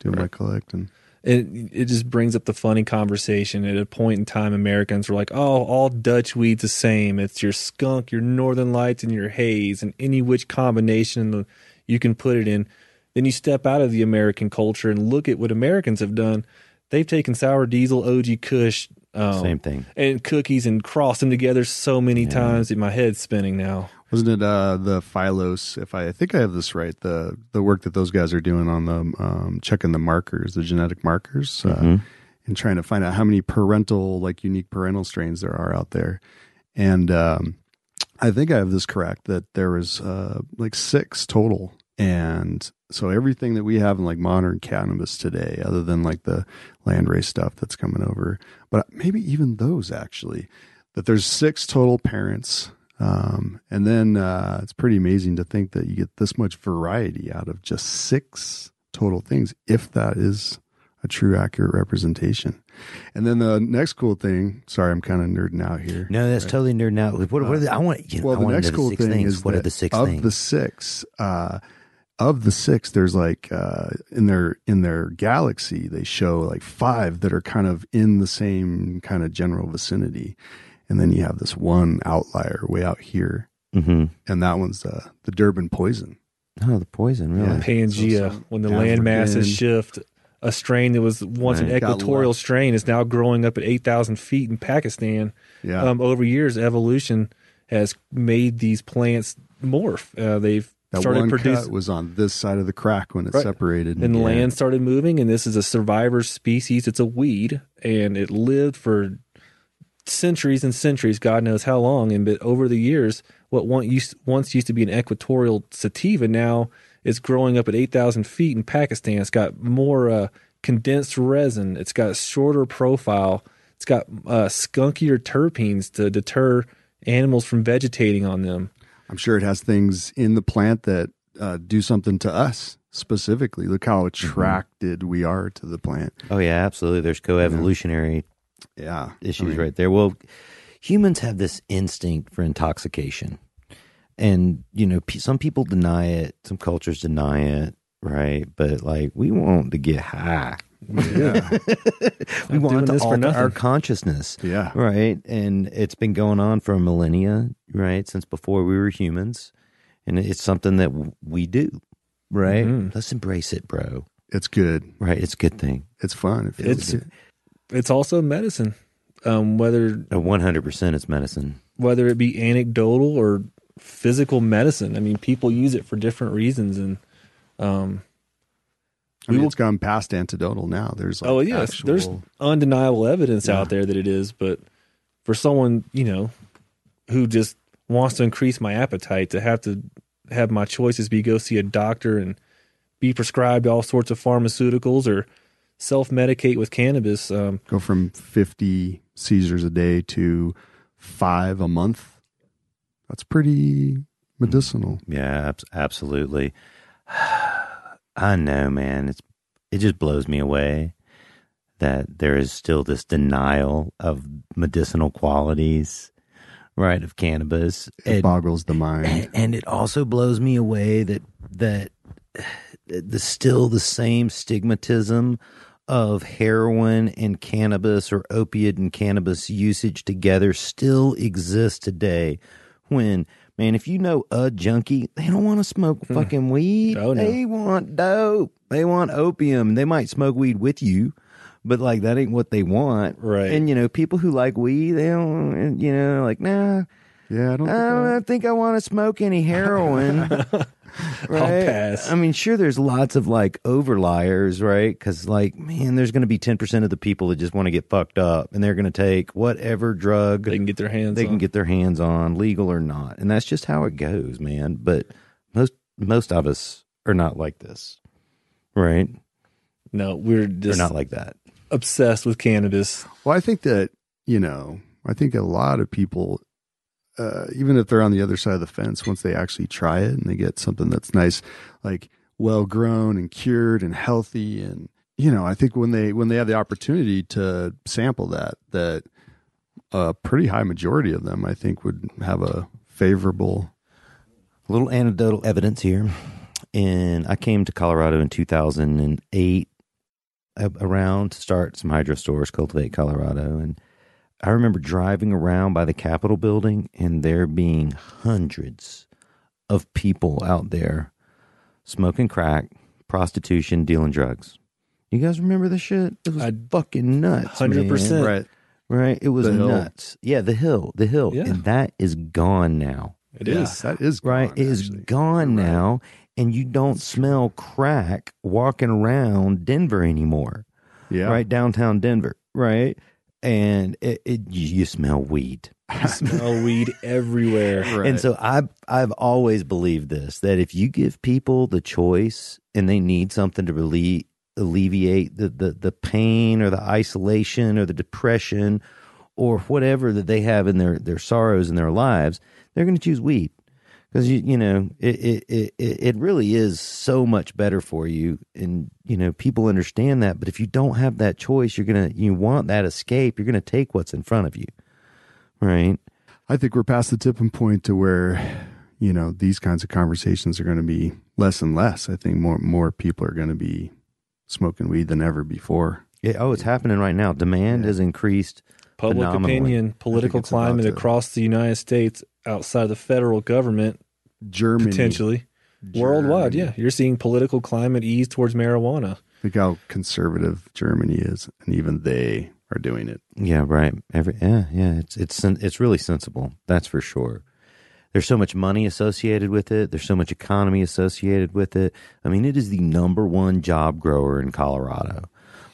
doing my collecting. it it just brings up the funny conversation. At a point in time, Americans were like, "Oh, all Dutch weed's the same. It's your skunk, your Northern Lights, and your haze, and any which combination you can put it in." Then you step out of the American culture and look at what Americans have done. They've taken sour diesel, OG Kush, um, Same thing. and cookies and crossed them together so many times that my head's spinning now. Wasn't it uh, the Phylos? If I, I think I have this right, the the work that those guys are doing on the um, checking the markers, the genetic markers, uh, Mhm. and trying to find out how many parental, like unique parental strains there are out there. And um, I think I have this correct that there was uh, like six total. And so everything that we have in like modern cannabis today, other than like the landrace stuff that's coming over, but maybe even those actually, that there's six total parents. Um, and then uh, it's pretty amazing to think that you get this much variety out of just six total things, if that is a true, accurate representation. And then the next cool thing, sorry, I'm kind of nerding out here. No, that's totally nerding out. What, what are the, I want. You know, Well, I the next the cool six thing things. is what are the six of things? the six, uh, of the six, there's like uh, in their in their galaxy, they show like five that are kind of in the same kind of general vicinity, and then you have this one outlier way out here, hmm and that one's uh, the Durban poison. Oh, the poison, really? Yeah. Pangea, So- so when the land masses shift, a strain that was once an equatorial strain is now growing up at 8,000 feet in Pakistan. Yeah, Um, over years, evolution has made these plants morph. Uh, they've that started one producing. cut was on this side of the crack when it Right. separated. and Yeah. land started moving and this is a survivor species it's a weed and it lived for centuries and centuries god knows how long and but over the years what one used, once used to be an equatorial sativa now is growing up at 8000 feet in pakistan it's got more uh, condensed resin it's got a shorter profile it's got uh, skunkier terpenes to deter animals from vegetating on them I'm sure it has things in the plant that uh, do something to us specifically. Look how attracted we are to the plant. Oh yeah, absolutely. There's coevolutionary Yeah, issues I mean, right there. Well, humans have this instinct for intoxication, and you know, pe- some people deny it, some cultures deny it, right? But like, we want to get high. Yeah, we want to alter our consciousness, yeah. right? And it's been going on for millennia, right? Since before we were humans, and it's something that w- we do, right? Mhm. Let's embrace it, bro. It's good. Right? It's a good thing. It's fun. It It's- good. It's also medicine um, whether One hundred percent, it's medicine. whether it be anecdotal or physical medicine. I mean, people use it for different reasons, and um, I mean, will- it's gone past anecdotal now. There's like oh yes, actual- there's undeniable evidence Yeah. out there that it is. But for someone you know who just wants to increase my appetite, to have to have my choices be go see a doctor and be prescribed all sorts of pharmaceuticals or self medicate with cannabis. Um, go from 50 seizures a day to five a month. That's pretty medicinal. Yeah, absolutely. I know, man. It's it just blows me away that there is still this denial of medicinal qualities, right, of cannabis. It And- boggles the mind. and, and it also blows me away that that the still the same stigmatism of heroin and cannabis or opiate and cannabis usage together still exists today when man if you know a junkie they don't want to smoke hmm. fucking weed Oh, no. they want dope they want opium they might smoke weed with you but like that ain't what they want Right. and you know people who like weed they don't you know like nah Yeah, I don't. I Think don't think I want to smoke any heroin. right? pass. I mean, sure, there's lots of like overliers, right? Because, like, man, there's going to be 10% of the people that just want to get fucked up and they're going to take whatever drug they can get their hands. they on. can get their hands on, legal or not. And that's just how it goes, man. But most most of us are not like this, right? No, we're They're not like that. obsessed with cannabis. Well, I think that you know, I think a lot of people, uh, even if they're on the other side of the fence, once they actually try it and they get something that's nice, like well grown and cured and healthy, and you know, I think when they when they have the opportunity to sample that, that a pretty high majority of them, I think, would have a favorable. A little anecdotal evidence here. And I came to Colorado in 2008 around to start some hydro stores, Cultivate Colorado. And I remember driving around by the Capitol building and there being hundreds of people out there smoking crack, prostitution, dealing drugs. You guys remember this shit? It was I- fucking nuts. 100%. man. Right. Right? It was nuts. Yeah, the hill. The hill. Yeah. And that is gone now It is. Yeah, that is right gone, it is actually. gone You're right. now and you don't smell crack walking around denver anymore Yeah. right downtown denver right and it, it you you smell weed Smell weed everywhere. Right. and so i've i've always believed this that if you give people the choice and they need something to relieve alleviate the, the the pain or the isolation or the depression or whatever that they have in their their sorrows in their lives they're going to choose weed because you you know it, it it it really is so much better for you and you know people understand that but if you don't have that choice you're gonna you want that escape you're gonna take what's in front of you right I think we're past the tipping point to where, you know, these kinds of conversations are going to be less and less. I think more more people are going to be smoking weed than ever before. Yeah, oh, it's happening right now. Demand Yeah. has increased public opinion, political climate to- across the United States, outside of the federal government, Germany. potentially worldwide. Yeah, you're seeing political climate ease towards marijuana. Think how conservative Germany is, and even they are doing it. Yeah, right. Every yeah, yeah. It's it's it's really sensible. That's for sure. There's so much money associated with it. There's so much economy associated with it. I mean, it is the number one job grower in Colorado,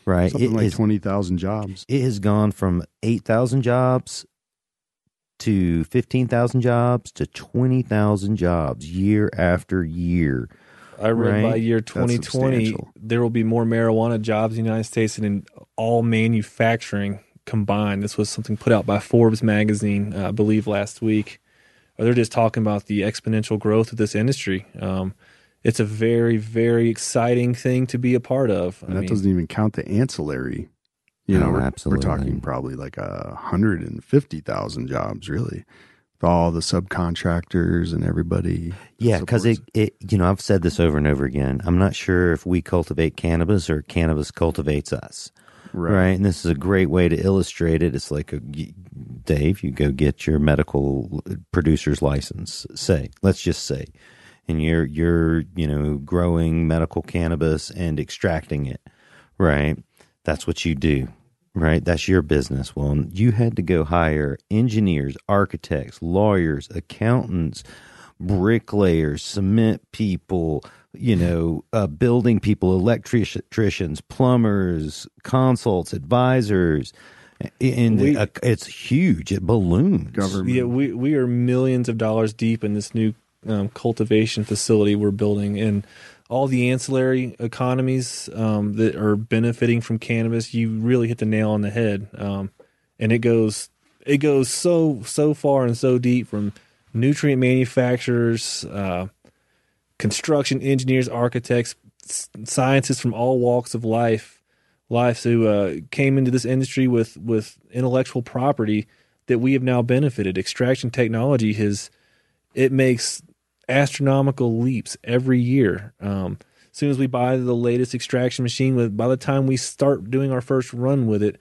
right? Something It like is- twenty thousand jobs. it has gone from 8,000 jobs to 15,000 jobs to 20,000 jobs year after year. I read Right. by year 2020, there will be more marijuana jobs in the United States than in all manufacturing combined. This was something put out by Forbes magazine, uh, I believe, last week. Or they're just talking about the exponential growth of this industry. Um, it's a very, very exciting thing to be a part of. And that doesn't even count the ancillary. You No, know, we're, absolutely. we're talking probably like a hundred and fifty thousand jobs, really, with all the subcontractors and everybody. Yeah, because it, it, you know, I've said this over and over again. I'm not sure if we cultivate cannabis or cannabis cultivates us. Right. And this is a great way to illustrate it. It's like, a, Dave, you go get your medical producer's license, say, let's just say, and you're, you're, you know, growing medical cannabis and extracting it, right? That's what you do, right? That's your business. Well, you had to go hire engineers, architects, lawyers, accountants, bricklayers, cement people, you know, uh, building people, electricians, plumbers, consults, advisors. And We- uh, it's huge. It balloons. government. Yeah, we we are millions of dollars deep in this new um, cultivation facility we're building, and all the ancillary economies um, that are benefiting from cannabis. You really hit the nail on the head, um, and it goes it goes so so far and so deep from nutrient manufacturers, uh, construction engineers, architects, scientists from all walks of life life who uh, came into this industry with with intellectual property that we have now benefited. Extraction technology has it makes astronomical leaps every year. Um, as soon as we buy the latest extraction machine, with by the time we start doing our first run with it,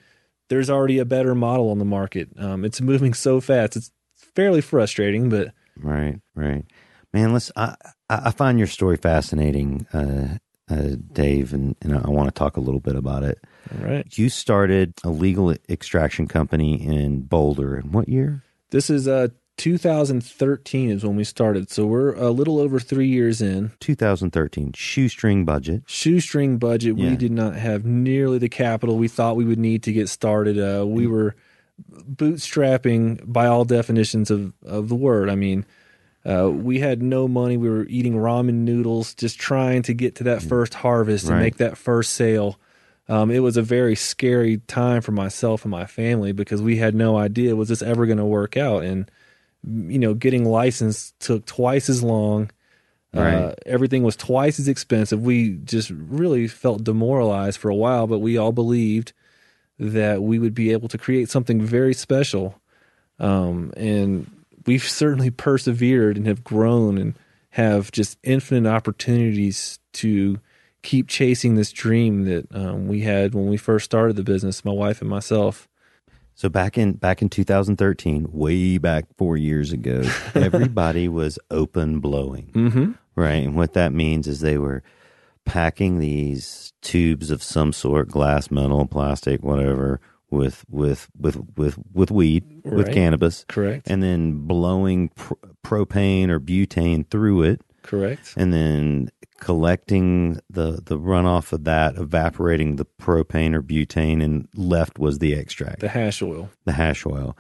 there's already a better model on the market. Um, it's moving so fast; it's fairly frustrating, but Right, right, man. Let's. I I find your story fascinating, uh, uh, Dave, and, and I want to talk a little bit about it. all right. You started a legal extraction company in Boulder. In what year? This is uh 2013 is when we started, so we're a little over three years in. 2013. Shoestring budget. shoestring budget. Yeah. We did not have nearly the capital we thought we would need to get started. Uh, we were bootstrapping by all definitions of, of the word. I mean, uh, we had no money. We were eating ramen noodles, just trying to get to that first harvest and make that first sale. Um, it was a very scary time for myself and my family because we had no idea was this ever going to work out. And you know, getting licensed took twice as long. Uh, everything was twice as expensive. We just really felt demoralized for a while, but we all believed that we would be able to create something very special. Um, and we've certainly persevered and have grown and have just infinite opportunities to keep chasing this dream that um, we had when we first started the business, my wife and myself. So back in back in 2013, way back four years ago, everybody was open blowing, Mm-hmm. right? And what that means is they were packing these tubes of some sort, glass, metal, plastic, whatever, with with with with with weed, with cannabis, Correct. and then blowing pr- propane or butane through it, Correct. and then collecting the the runoff of that, evaporating the propane or butane, and left was the extract The hash oil. the hash oil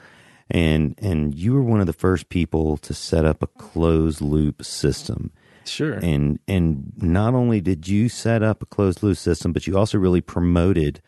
and and you were one of the first people to set up a closed loop system Sure. and and not only did you set up a closed loop system but you also really promoted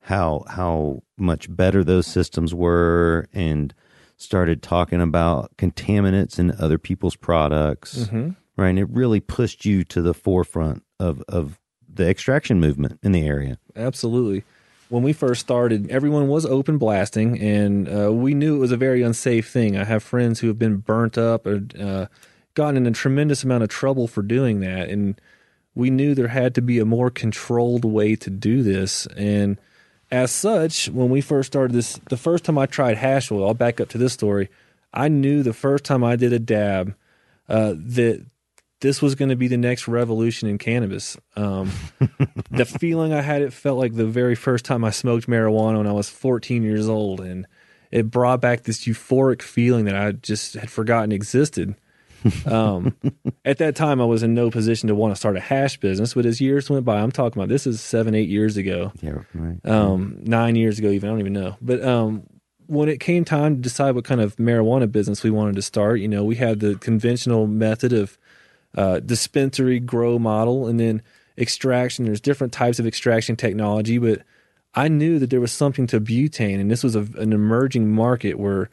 how how much better those systems were and started talking about contaminants in other people's products Mhm. Right and it really pushed you to the forefront of of the extraction movement in the area Absolutely. When we first started, everyone was open blasting, and uh, we knew it was a very unsafe thing. I have friends who have been burnt up or uh, gotten in a tremendous amount of trouble for doing that, and we knew there had to be a more controlled way to do this. And as such, when we first started this, the first time I tried hash oil, I'll back up to this story. I knew the first time I did a dab uh, that this was going to be the next revolution in cannabis. Um, the feeling I had, it felt like the very first time I smoked marijuana when I was 14 years old, and it brought back this euphoric feeling that I just had forgotten existed. Um, at that time, I was in no position to want to start a hash business, but as years went by, I'm talking about this is seven, eight years ago, Yeah, right. um, nine years ago, even I don't even know. But um, when it came time to decide what kind of marijuana business we wanted to start, you know, we had the conventional method of uh, dispensary grow model, and then extraction. There's different types of extraction technology, but I knew that there was something to butane, and this was a, an emerging market where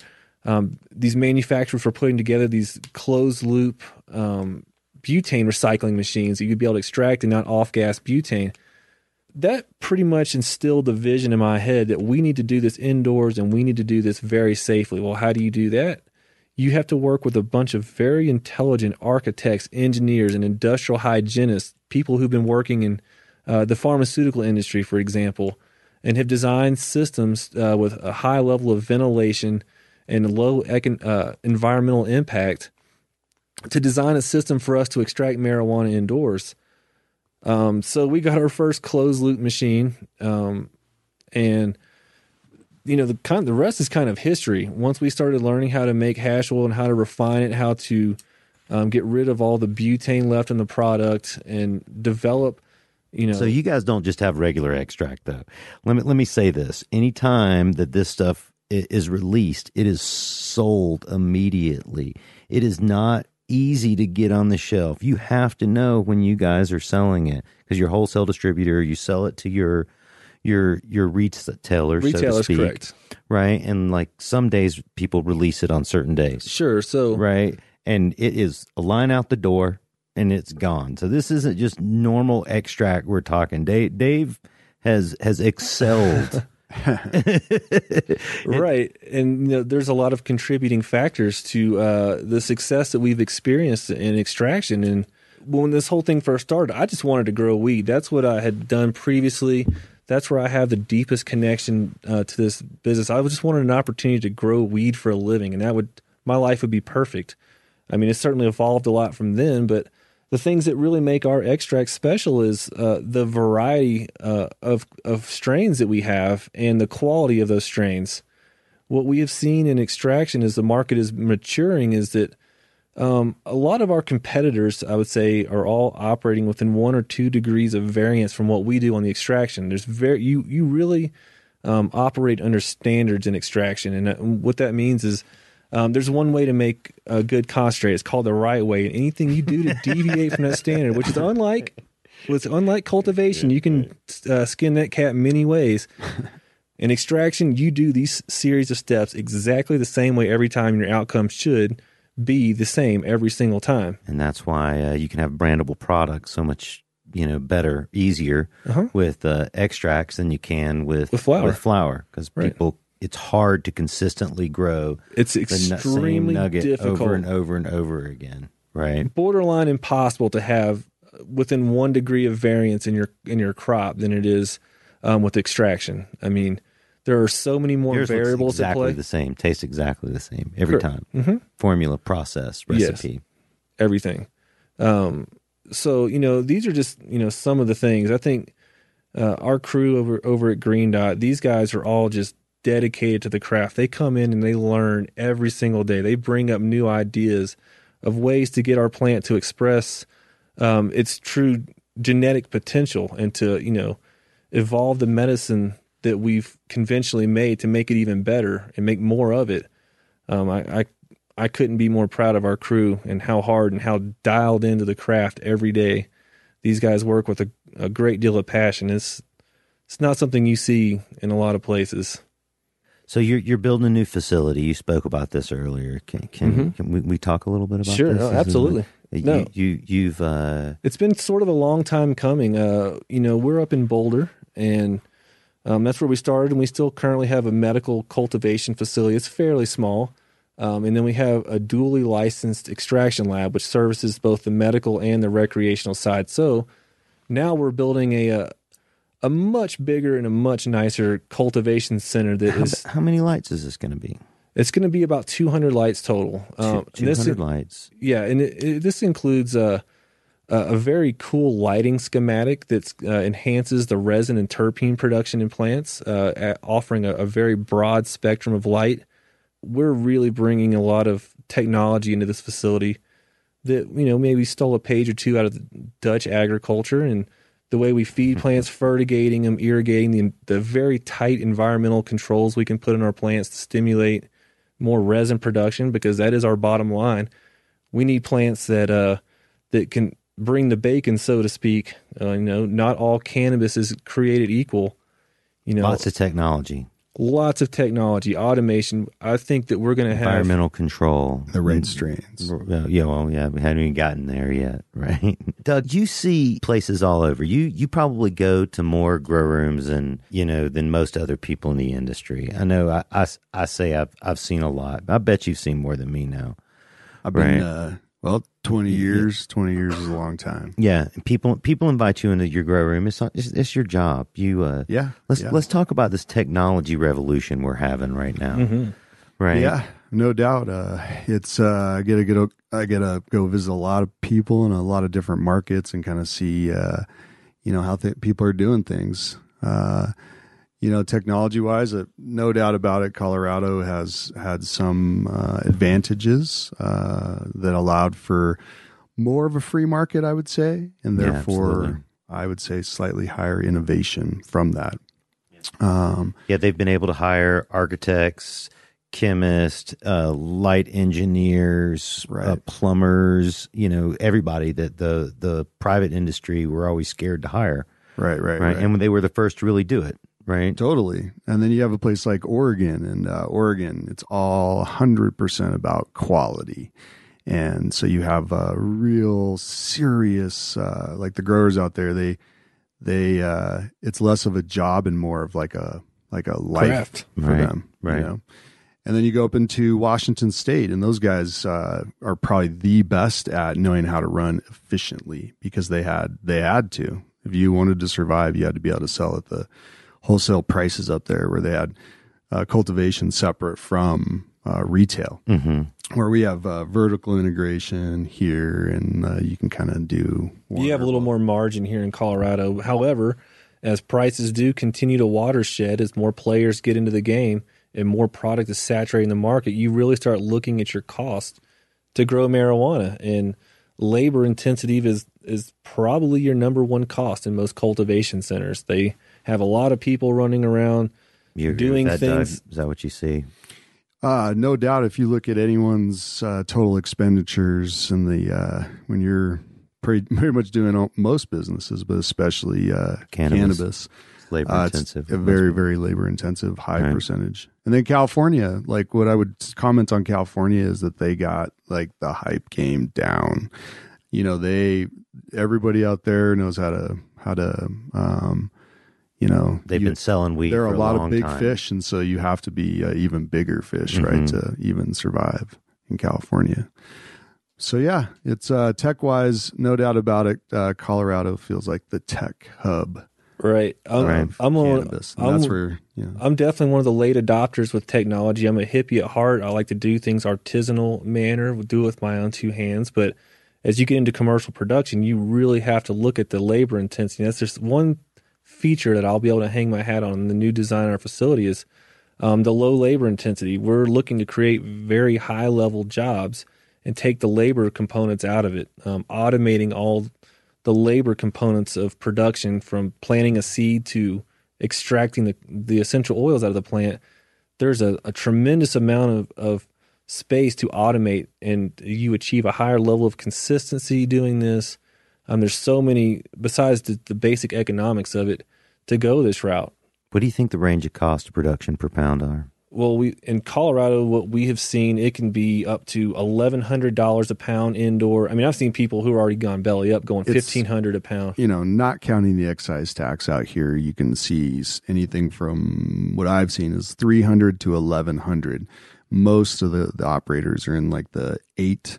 um, these manufacturers were putting together these closed loop um, butane recycling machines that you'd be able to extract and not off gas butane. That pretty much instilled the vision in my head that we need to do this indoors and we need to do this very safely. Well, how do you do that? You have to work with a bunch of very intelligent architects, engineers, and industrial hygienists, people who've been working in uh, the pharmaceutical industry, for example, and have designed systems uh, with a high level of ventilation and low econ- uh, environmental impact to design a system for us to extract marijuana indoors. Um, so we got our first closed loop machine, um, and you know the kind the rest is kind of history. Once we started learning how to make hash oil and how to refine it, how to um, get rid of all the butane left in the product, and develop, you know, So you guys don't just have regular extract though. Let me let me say this. Anytime that this stuff is released, it is sold immediately. It is not easy to get on the shelf. You have to know when you guys are selling it because your wholesale distributor, you sell it to your your your retailer, so to speak, correct. right? And like some days people release it on certain days Sure. So right? And it is a line out the door and it's gone. So this isn't just normal extract we're talking. Dave, Dave has has excelled. right and you know, there's a lot of contributing factors to uh, the success that we've experienced in extraction and when this whole thing first started i just wanted to grow weed that's what i had done previously that's where i have the deepest connection uh, to this business i just wanted an opportunity to grow weed for a living and that would my life would be perfect i mean it's certainly evolved a lot from then but the things that really make our extract special is uh, the variety uh, of of strains that we have and the quality of those strains. What we have seen in extraction as the market is maturing is that um, a lot of our competitors, I would say, are all operating within one or two degrees of variance from what we do on the extraction. There's very you you really um, operate under standards in extraction, and uh, what that means is um, there's one way to make a good concentrate. It's called the right way, and anything you do to deviate from that standard, which is unlike, was unlike cultivation, you can uh, skin that cat many ways. In extraction, you do these series of steps exactly the same way every time. Your outcome should be the same every single time. and that's why uh, you can have brandable products so much you know better, easier with uh, extracts than you can with With flour. With flour because Right. people. It's hard to consistently grow It's the same extremely nugget difficult. over and over and over again. Right. borderline impossible to have within one degree of variance in your in your crop than it is um, with extraction. I mean, there are so many more Yours looks variables at exactly play. the same. Tastes exactly the same every Correct. time. Formula, process, Yes. recipe. everything. Um, so you know, these are just you know some of the things. I think uh, our crew over over at Green Dot, these guys are all just dedicated to the craft. They come in and they learn every single day. They bring up new ideas of ways to get our plant to express um, its true genetic potential and to you know evolve the medicine that we've conventionally made to make it even better and make more of it. Um, I, I I couldn't be more proud of our crew and how hard and how dialed into the craft every day. These guys work with a, a great deal of passion. It's it's not something you see in a lot of places. So you're you're building a new facility. You spoke about this earlier. Can can, can we, we talk a little bit about Mm-hmm. Sure, no, This is- absolutely. You, No. you you've uh, It's been sort of a long time coming. Uh, you know, we're up in Boulder, and um, that's where we started, and we still currently have a medical cultivation facility. It's fairly small, um, and then we have a duly licensed extraction lab, which services both the medical and the recreational side. So now we're building a, uh a much bigger and a much nicer cultivation center that How, is. how many lights is this going to be? It's going to be about 200 lights total. Um, Two this- lights. Yeah, and it, it, this includes a, a a very cool lighting schematic that uh, enhances the resin and terpene production in plants, uh, offering a, a very broad spectrum of light. We're really bringing a lot of technology into this facility that you know maybe stole a page or two out of the Dutch agriculture and the way we feed plants, fertigating them, irrigating the the very tight environmental controls we can put in our plants to stimulate more resin production because that is our bottom line we need plants that uh that can bring the bacon so to speak uh, you know not all cannabis is created equal you know Lots of technology, lots of technology automation i think that we're going to have environmental control. The right strains. Well, yeah, well, yeah, we haven't even gotten there yet, right? Doug, you see places all over. You you probably go to more grow rooms than you know than most other people in the industry. I know. I, I, I say I've I've seen a lot. I bet you've seen more than me now. I've been Right. uh, well, twenty years. Twenty years is a long time. Yeah, people people invite you into your grow room. It's not. It's, it's your job. You uh, Yeah, Let's yeah. let's talk about this technology revolution we're having right now. Right. Yeah, no doubt. Uh, it's uh, I get to get I get to go visit a lot of people in a lot of different markets and kind of see, uh, you know, how th- people are doing things. Uh, you know, technology wise, uh, no doubt about it. Colorado has had some uh, advantages uh, that allowed for more of a free market, I would say, and therefore, absolutely. I would say slightly higher innovation from that. Um, Yeah, they've been able to hire architects, chemists, uh, light engineers, uh, Right. plumbers. You know, everybody that the the private industry were always scared to hire. right, right, Right, right. and they were the first to really do it. Right. Totally. And then you have a place like Oregon, and uh, Oregon, it's all 100% about quality. And so you have a real serious, uh, like the growers out there, they, they, uh, it's less of a job and more of like a, like a life Craft. for Right, them. right. You know? And then you go up into Washington State, and those guys uh, are probably the best at knowing how to run efficiently because they had they had to. If you wanted to survive, you had to be able to sell at the wholesale prices up there, where they had uh, cultivation separate from uh, retail. Mm-hmm. Where we have uh, vertical integration here, and uh, you can kind of do. you have a little more margin here in colorado however as prices do continue to watershed as more players get into the game and more product is saturating the market you really start looking at your cost to grow marijuana and labor intensity is is probably your number one cost in most cultivation centers they have a lot of people running around You agree Doing with that, Doug? things- Is that what you see? Uh, no doubt. If you look at anyone's uh, total expenditures and the uh, when you're pretty, pretty much doing all, most businesses, but especially uh, Cannabis. cannabis, labor uh, it's intensive. a very very labor intensive, high Right. percentage. And then California, like what I would comment on California is that they got like the hype game down. You know, they everybody out there knows how to how to um, you know They've you- been selling weed. there are for a lot long of big time. fish, and so you have to be uh, even bigger fish, Mhm. right, to even survive in California. So yeah, it's uh, tech wise, no doubt about it. Uh, Colorado feels like the tech hub right i'm, Right. I'm, a, cannabis. And I'm that's where you know, I'm definitely one of the late adopters with technology. I'm a hippie at heart. I like to do things artisanal manner, do it with my own two hands. But as you get into commercial production, you really have to look at the labor intensity. That's just one feature that I'll be able to hang my hat on in the new design of our facility is um, the low labor intensity. We're looking to create very high level jobs and take the labor components out of it, um, automating all the labor components of production from planting a seed to extracting the, the essential oils out of the plant. There's a, a tremendous amount of, of space to automate, and you achieve a higher level of consistency doing this. Um, there's so many, besides the, the basic economics of it, to go this route. What do you think the range of cost of production per pound are? Well, we in Colorado, what we have seen, it can be up to eleven hundred dollars a pound indoor. I mean, I've seen people who are already gone belly up, going It's- fifteen hundred a pound. you know, not counting the excise tax out here, you can see anything from what I've seen is three hundred to eleven hundred. Most of the, the operators are in like the eight,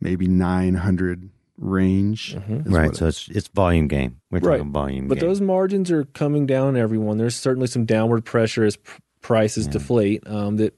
maybe nine hundred range. Mhm. right. what So it's it's volume game. We're Right. talking volume But game. those margins are coming down everyone. There's certainly some downward pressure as pr- prices Yeah. deflate. Um, that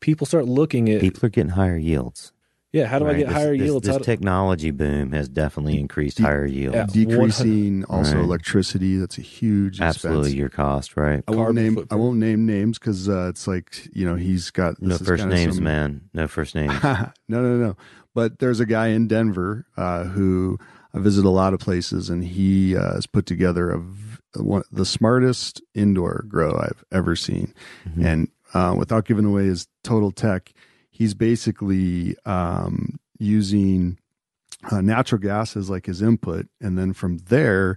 people start looking at. people are getting higher yields. yeah, how do I get This- higher this, yields? This How do- technology boom has definitely increased De- higher yields. Yeah. decreasing also Right. electricity. That's a huge Absolutely, expense. your cost, right? I won't Carbon name I won't name names because uh, it's like you know he's got No this is first names, some- man. No first names. no, no, no. But there's a guy in Denver uh, who I visit a lot of places, and he uh, has put together a one, the smartest indoor grow I've ever seen. Mhm. And uh, without giving away his total tech, he's basically um, using uh, natural gas as like his input, and then from there.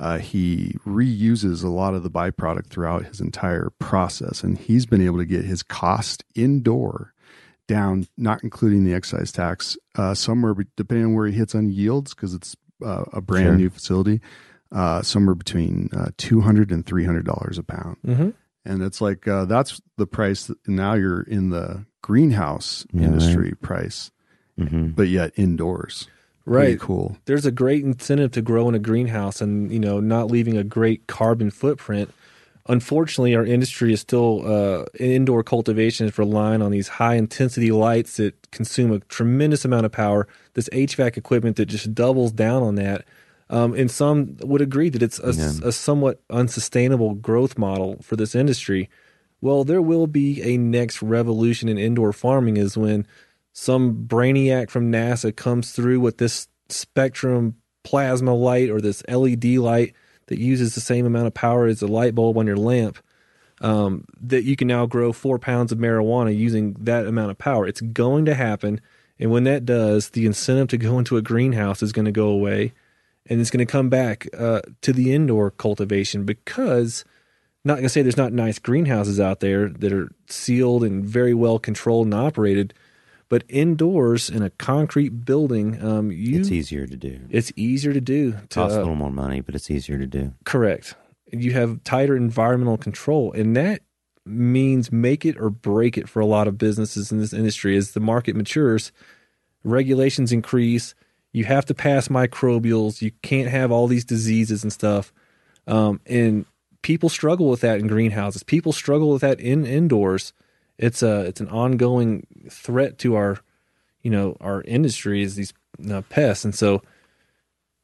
Uh, he reuses a lot of the byproduct throughout his entire process, and he's been able to get his cost indoor down, not including the excise tax, uh, somewhere depending on where he hits on yields, because it's uh, a brand Sure. new facility, uh, somewhere between uh, two hundred and three hundred dollars a pound, Mhm. and it's like uh, that's the price. That, now you're in the greenhouse Yeah, industry price, hmm but yet indoors. Pretty Right. cool. There's a great incentive to grow in a greenhouse and you know not leaving a great carbon footprint. Unfortunately, our industry is still uh, indoor cultivation is relying on these high intensity lights that consume a tremendous amount of power. This HVAC equipment that just doubles down on that. Um, and some would agree that it's a, Yeah. a somewhat unsustainable growth model for this industry. Well, there will be a next revolution in indoor farming is when some brainiac from NASA comes through with this spectrum plasma light or this LED light that uses the same amount of power as a light bulb on your lamp. Um, that you can now grow four pounds of marijuana using that amount of power. It's going to happen. And when that does, the incentive to go into a greenhouse is going to go away and it's going to come back uh, to the indoor cultivation because not going to say there's not nice greenhouses out there that are sealed and very well controlled and operated, but indoors in a concrete building, um, you It's easier to do. it's easier to do. To, costs a uh, little more money, but it's easier to do. correct. You have tighter environmental control, and that means make it or break it for a lot of businesses in this industry. As the market matures, regulations increase. You have to pass microbials. You can't have all these diseases and stuff. Um, and people struggle with that in greenhouses. People struggle with that in indoors. It's a it's an ongoing threat to our, you know, our industry is these uh, pests. And so,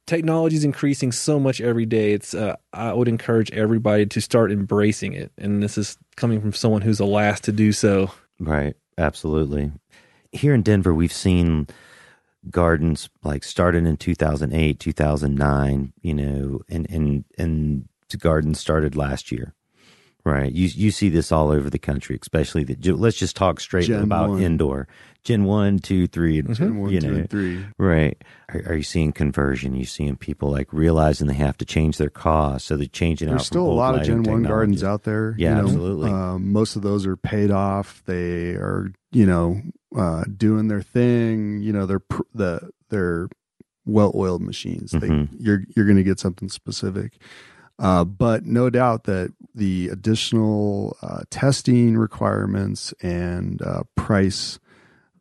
technology is increasing so much every day. It's uh, I would encourage everybody to start embracing it. And this is coming from someone who's the last to do so. Right. Absolutely. Here in Denver, we've seen gardens like started in 2008, 2009, you know, and, and, and gardens started last year. Right. You, you see this all over the country, especially the, let's just talk straight Gen about one. indoor. Gen one, two, three, and Gen one, you two, and three. Right. Are, are you seeing conversion? Are You seeing people like realizing they have to change their costs, so they're changing out. There's still a lot of Gen One gardens out there. Yeah, you know. absolutely. Um, most of those are paid off. They are, you know, uh, doing their thing. You know, they're pr- the they're well-oiled machines. Mhm. They you're you're going to get something specific. Uh, but no doubt that the additional uh, testing requirements and uh, price,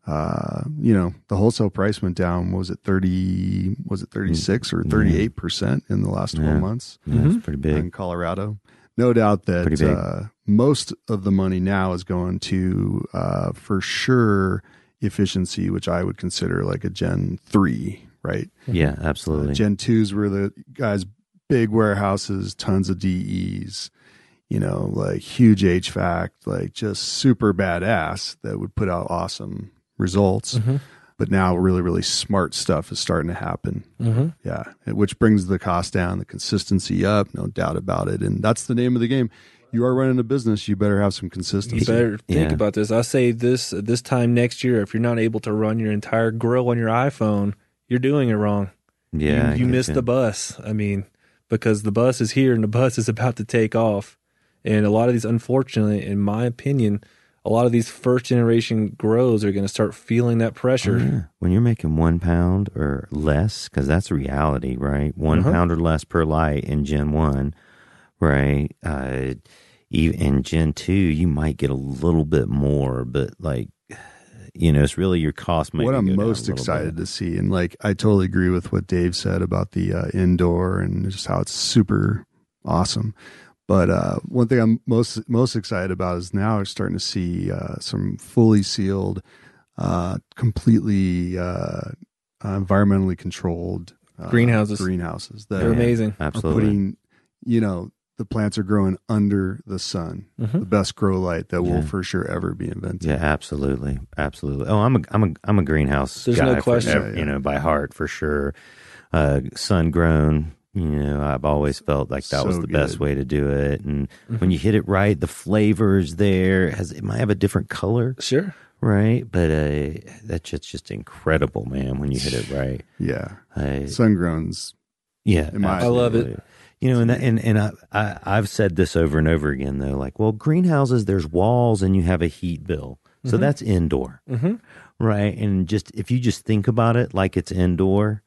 uh, you know, the wholesale price went down. What was it thirty? Was it thirty six or thirty eight percent in the last twelve Yeah. months? Yeah, it's pretty big. in Colorado. No doubt that uh, most of the money now is going to, uh, for sure, efficiency, which I would consider like a Gen 3, right? Yeah, Uh, absolutely. Gen 2s were the guys, big warehouses, tons of DEs, you know, like huge HVAC, like just super badass that would put out awesome results. Mhm. But now, really, really smart stuff is starting to happen. Mm-hmm. Yeah, which brings the cost down, the consistency up, no doubt about it. And that's the name of the game. You are running a business, you better have some You consistency. better think Yeah. about this. I say this this time next year, if you're not able to run your entire grill on your iPhone, you're doing it wrong. yeah, you, you missed get the bus. I mean, because the bus is here and the bus is about to take off. And a lot of these, unfortunately, in my opinion, a lot of these first generation grows are going to start feeling that pressure. Oh, yeah. When you're making one pound or less, because that's reality, right? One Uh-huh. pound or less per light in Gen 1, right? Uh, even in Gen 2, you might get a little bit more, but like You know, it's really your cost. might what I'm most excited bit. to see, and like I totally agree with what Dave said about the uh, indoor and just how it's super awesome. But uh, one thing I'm most most excited about is now we're starting to see uh, some fully sealed, uh, completely uh, environmentally controlled uh, Greenhouses. Greenhouses that They're amazing. are Absolutely. putting, you know, the plants are growing under the sun. Mhm. The best grow light that will for sure ever be invented. Yeah, absolutely, absolutely. Oh, I'm a I'm a I'm a greenhouse. There's guy no for question. ev- you know, by heart for sure. Uh, sun grown. You know, I've always felt like that was So the best way to do it. And Mm-hmm. when you hit it right, the flavor is there. It has it might have a different color, Sure. right? But uh, that's just just incredible, man. When you hit it right, Yeah. uh, Sun grown's yeah, my- I love it. You know, and that, and and I, I I've said this over and over again though. Like, well, greenhouses, there's walls and you have a heat bill, so that's indoor, Mhm. right? And just if you just think about it like it's indoor,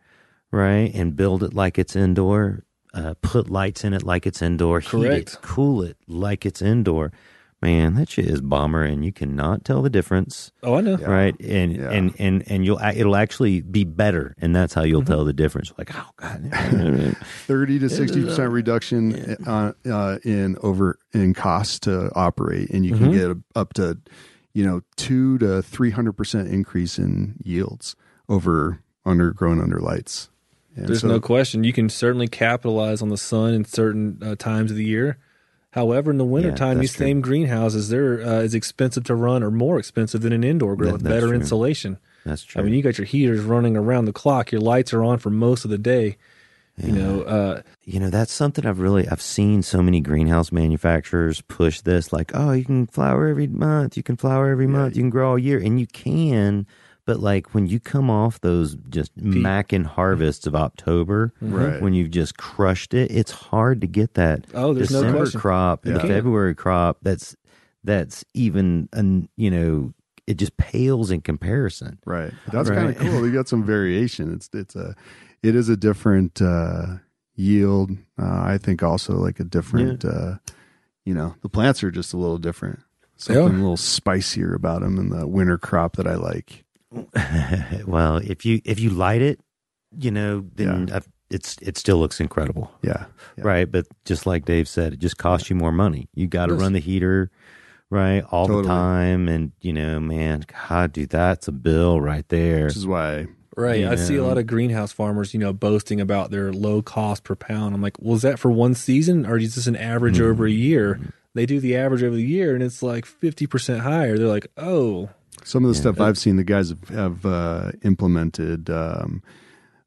right, and build it like it's indoor, uh, put lights in it like it's indoor, heat it, cool it like it's indoor. Man, that shit is bomber, and you cannot tell the difference. Oh, I know. right and Yeah. and and and you'll it'll actually be better and that's how you'll tell the difference. Like oh god 30 to 60% reduction uh, uh, in over in cost to operate and you can get up to you know 2 to 300% increase in yields over undergrown under lights And There's so- no question. You can certainly capitalize on the sun in certain uh, times of the year. However, in the wintertime, these true. same greenhouses, they're uh, as expensive to run or more expensive than an indoor grow That- with better true. insulation. that's true I mean, you got your heaters running around the clock. Your lights are on for most of the day. You know, uh, you know that's something i've really i've seen so many greenhouse manufacturers push this like oh you can flower every month you can flower every month you can grow all year and you can but like when you come off those just mackin harvests of october Right. when you've just crushed it it's hard to get that Oh, there's no December question. crop Yeah. the february crop that's that's even an you know it just pales in comparison right that's Right. kind of cool you got some variation it's it's a it is a different uh yield uh, i think also like a different uh you know the plants are just a little different something Yeah. a little spicier about them in the winter crop that i like well if you if you light it you know then I've- it's it still looks incredible yeah, yeah. right but just like dave said it just costs you more money you got to Yes. run the heater right all Totally. the time and you know man god dude that's a bill right there which is why right. You I see a lot of greenhouse farmers, you know, boasting about their low cost per pound. I'm like, well, is that for one season or is this an average over mm-hmm. a year? They do the average over the year and it's like 50% higher. They're like, oh, Some of the stuff I've seen, the guys have, have uh, implemented um,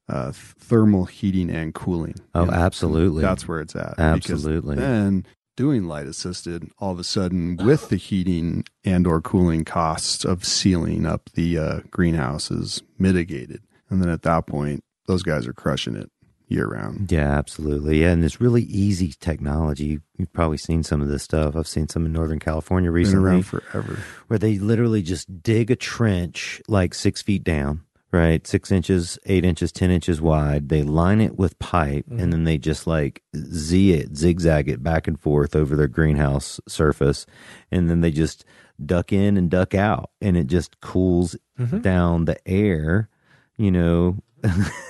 uh, thermal heating and cooling. Oh, And absolutely. That's where it's at. Absolutely. Then doing light assisted, all of a sudden, with the heating and or cooling costs of sealing up the uh, greenhouse is mitigated, and then at that point, those guys are crushing it year round. Yeah, absolutely. Yeah, and it's really easy technology. You've probably seen some of this stuff. I've seen some in Northern California Been recently around forever. where they literally just dig a trench like six feet down, right? Six inches, eight inches, 10 inches wide. They line it with pipe and mm-hmm. then they just like Z it, zigzag it back and forth over their greenhouse surface. And then they just duck in and duck out and it just cools mm-hmm. down the air, you know,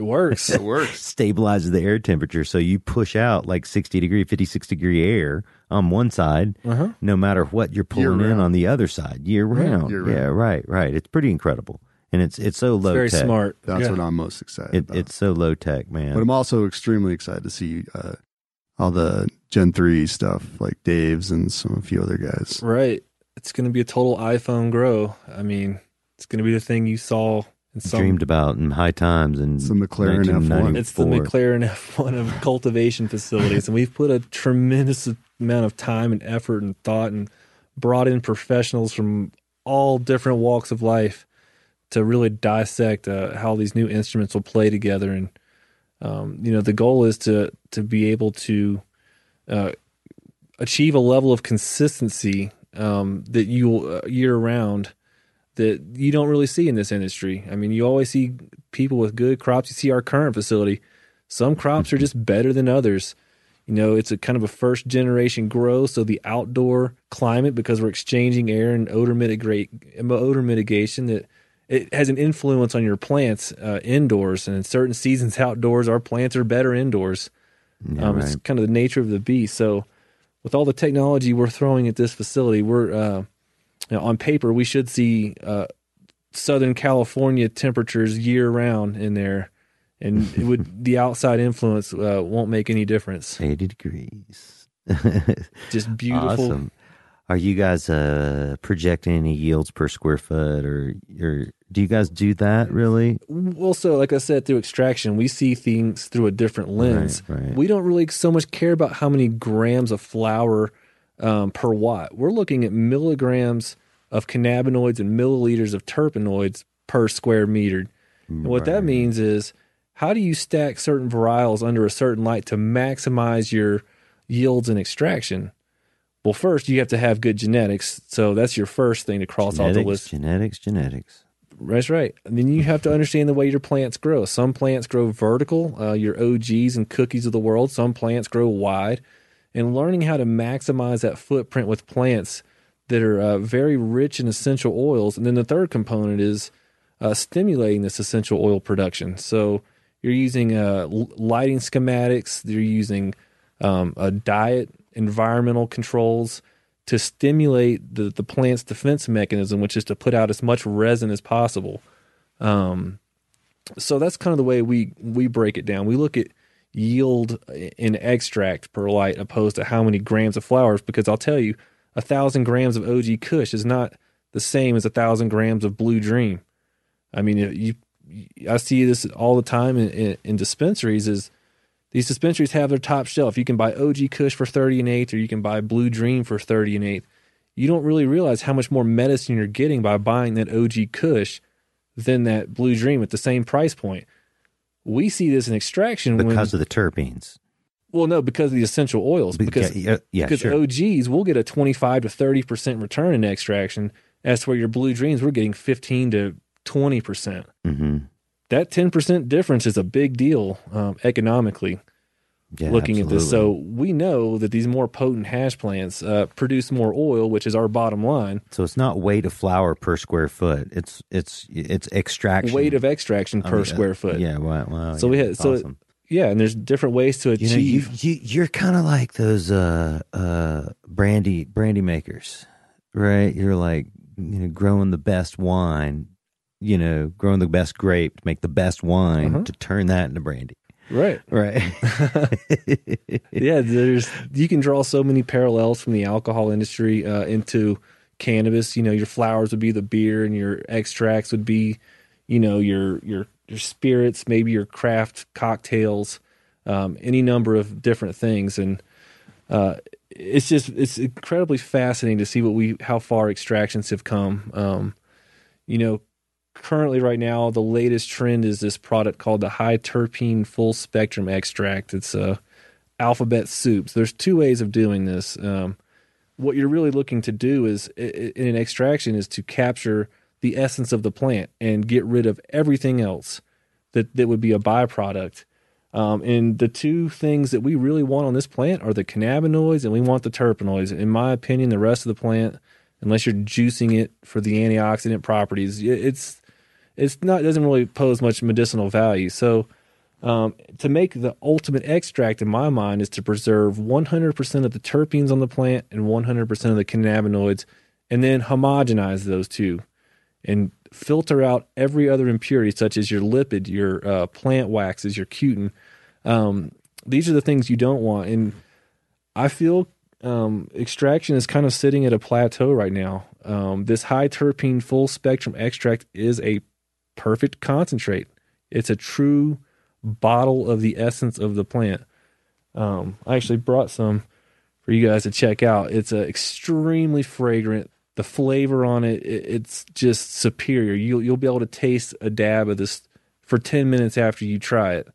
it works. It works. stabilizes the air temperature. So you push out like 60 degree, 56 degree air on one side, Uh-huh. no matter what you're pulling in on the other side year round. year-round. Yeah, right, right. It's pretty incredible. And it's it's so It's low very tech. smart. That's Yeah. what I'm most excited It, about. it's so low tech, man. But I'm also extremely excited to see uh, all the Gen 3 stuff like Dave's and some a few other guys. Right. It's going to be a total iPhone grow. I mean, it's going to be the thing you saw in some. dreamed about in high times and It's the McLaren F1. It's the McLaren F1 of cultivation facilities, and we've put a tremendous amount of time and effort and thought, and brought in professionals from all different walks of life to really dissect uh, how these new instruments will play together. And um, you know, the goal is to to be able to uh, achieve a level of consistency um, that you uh, year round that you don't really see in this industry. I mean, you always see people with good crops. You see our current facility. Some crops are just better than others. You know, it's a kind of a first generation grow, so the outdoor climate because we're exchanging air and odor mitigate odor mitigation that it has an influence on your plants uh, indoors and in certain seasons outdoors our plants are better indoors Yeah, um, It's kind of the nature of the beast. So, with all the technology we're throwing at this facility, we're uh, you know, on paper we should see uh, Southern California temperatures year round in there, and it would the outside influence uh, won't make any difference. 80 degrees. Just beautiful. Awesome. Are you guys uh, projecting any yields per square foot, or, or do you guys do that really? Well, so like I said, through extraction, we see things through a different lens. Right, right. We don't really so much care about how many grams of flower um, per watt. We're looking at milligrams of cannabinoids and milliliters of terpenoids per square meter. And what that means is, how do you stack certain varietals under a certain light to maximize your yields and extraction? Well, first you have to have good genetics, so that's your first thing to cross off the Genetics, list. genetics, genetics. That's right. And then you have to understand the way your plants grow. Some plants grow vertical, uh, your OGs and cookies of the world. Some plants grow wide. And learning how to maximize that footprint with plants that are uh, very rich in essential oils. And then the third component is uh, stimulating this essential oil production. So you're using uh, lighting schematics, you're using um, a diet, environmental controls to stimulate the, the plant's defense mechanism, which is to put out as much resin as possible. Um, so that's kind of the way we we break it down. We look at yield in extract per light opposed to how many grams of flowers, because I'll tell you, a thousand grams of OG Kush is not the same as a thousand grams of Blue Dream. I mean, you, I see this all the time in, in, in dispensaries. Is these dispensaries have their top shelf? You can buy OG Kush for thirty and eighth, or you can buy Blue Dream for thirty and eighth. You don't really realize how much more medicine you're getting by buying that OG Kush than that Blue Dream at the same price point. We see this in extraction Because when, of the terpenes. well, no, because of the essential oils. Because yeah, yeah, because sure. OGs will get a 25 to 30 percent return in extraction. As for your blue dreams, we're getting 15 to 20 percent. hmm That 10 percent difference is a big deal um, economically. Yeah, looking at this, so we know that these more potent hash plants uh, produce more oil, which is our bottom line. So it's not weight of flower per square foot. It's it's it's extraction Weight of extraction per uh, square foot. Yeah, wow, wow. So yeah, we had so awesome. yeah, and there's different ways to you know you, achieve. you you're kind of like those uh uh brandy brandy makers, right? You're like you know growing the best wine, you know, growing the best grape to make the best wine Uh-huh. to turn that into brandy, right. right? yeah, there's you can draw so many parallels from the alcohol industry uh, into cannabis. You know, your flowers would be the beer, and your extracts would be, you know, your your your spirits, maybe your craft cocktails, um, any number of different things, and uh, it's just it's incredibly fascinating to see what we how far extractions have come. Um, you know, currently right now the latest trend is this product called the high terpene full spectrum extract. It's uh, alphabet soups. There's two ways of doing this. Um, what you're really looking to do is in an extraction is to capture the essence of the plant and get rid of everything else that that would be a byproduct. Um, and the two things that we really want on this plant are the cannabinoids and we want the terpenoids. In my opinion, the rest of the plant, unless you're juicing it for the antioxidant properties, it's it's not doesn't really pose much medicinal value. So um, to make the ultimate extract in my mind is to preserve 100% of the terpenes on the plant and 100% of the cannabinoids and then homogenize those two and filter out every other impurity such as your lipid your uh, plant waxes your cutin um, these are the things you don't want and i feel um, extraction is kind of sitting at a plateau right now um, this high terpene full spectrum extract is a perfect concentrate it's a true bottle of the essence of the plant. Um, I actually brought some for you guys to check out. It's uh, extremely fragrant. The flavor on it, it, it's just superior. You'll you'll be able to taste a dab of this for ten minutes after you try it.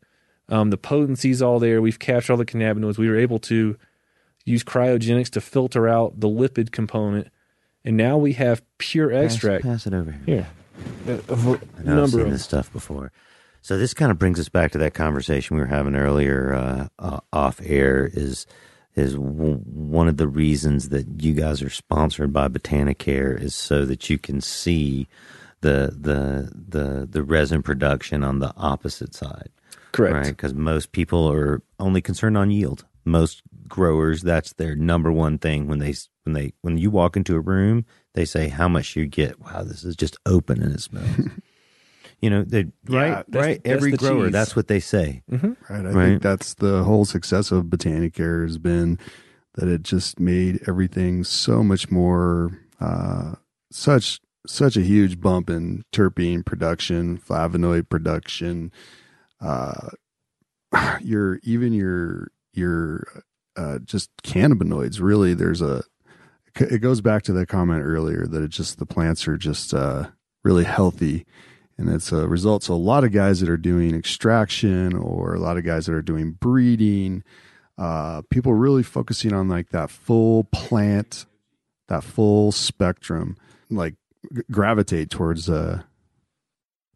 Um, the potency's all there. We've captured all the cannabinoids. We were able to use cryogenics to filter out the lipid component, and now we have pure Pass- extract Pass, it over here. here. A, a ver- I know I've seen of this stuff before. So this kind of brings us back to that conversation we were having earlier uh, uh, off air. Is is w- one of the reasons that you guys are sponsored by Botanicare is so that you can see the the the the resin production on the opposite side, Correct. right? Because most people are only concerned on yield. Most growers, that's their number one thing when they when they when you walk into a room, they say how much you get. Wow, this is just open and it smells. you know, they right, that's- right. that's Every the grower, cheese. that's what they say. Right. I Right. think that's the whole success of Botanicare has been that it just made everything so much more uh, such such a huge bump in terpene production, flavonoid production. Uh, your even your your uh, just cannabinoids. Really, there's a. It goes back to that comment earlier that it just the plants are just uh, really healthy and it's a result. So a lot of guys that are doing extraction or a lot of guys that are doing breeding, uh, people really focusing on like that full plant, that full spectrum, like gravitate towards uh,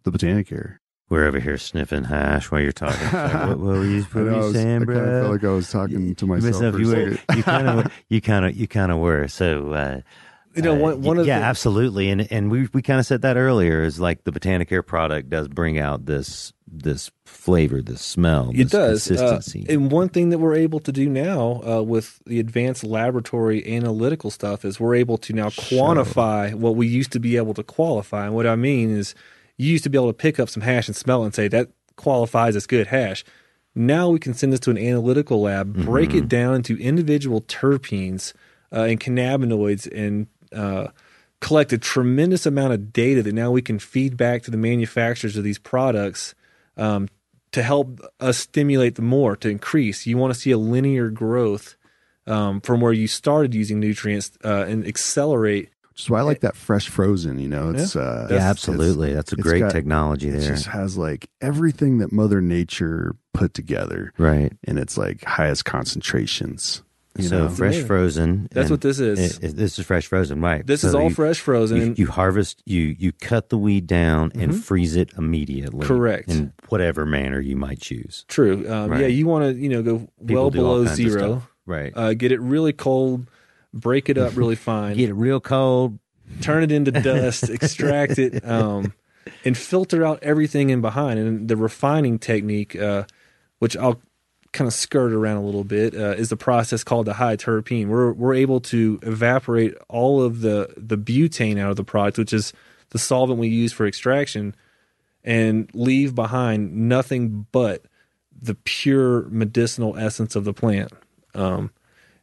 the Botanicare. We're over here sniffing hash while you're talking. Like, what, what were you, what I were I you was- saying, I bro? kind of felt like I was talking to myself. Myself, for a you were, second. you kind of, you kind of, you kind of were. So, uh, You know, uh, one, one of yeah, the, absolutely, and and we we kind of said that earlier. Is like the Botanicare product does bring out this this flavor, this smell, It this does. Uh, consistency. and one thing that we're able to do now uh, with the advanced laboratory analytical stuff is we're able to now quantify what we used to be able to qualify. And what I mean is, you used to be able to pick up some hash and smell it and say that qualifies as good hash. Now we can send this to an analytical lab, break it down into individual terpenes uh, and cannabinoids, and uh, collect a tremendous amount of data that now we can feed back to the manufacturers of these products um, to help us stimulate the more to increase. You want to see a linear growth um, from where you started using nutrients uh, and accelerate. Which is why I like that fresh frozen. You know, it's uh, yeah, it's- absolutely. That's a great got- technology There, It just has like everything that Mother Nature put together, right. and it's like highest concentrations. You so know? fresh amazing. frozen. That's what this is. it- it- this is fresh frozen, right? This is all you- fresh frozen. You, you harvest, you you cut the weed down and freeze it immediately. Correct. In whatever manner you might choose. True. Um, Right. Yeah, you want to you know go People well below zero. Right. Uh, get it really cold, break it up really fine, Get it real cold. turn it into dust, extract it, um, and filter out everything in behind. And the refining technique, uh, which I'll kind of skirt around a little bit, uh, is the process called the high terpene. We're we're able to evaporate all of the the butane out of the product, which is the solvent we use for extraction, and leave behind nothing but the pure medicinal essence of the plant. Um,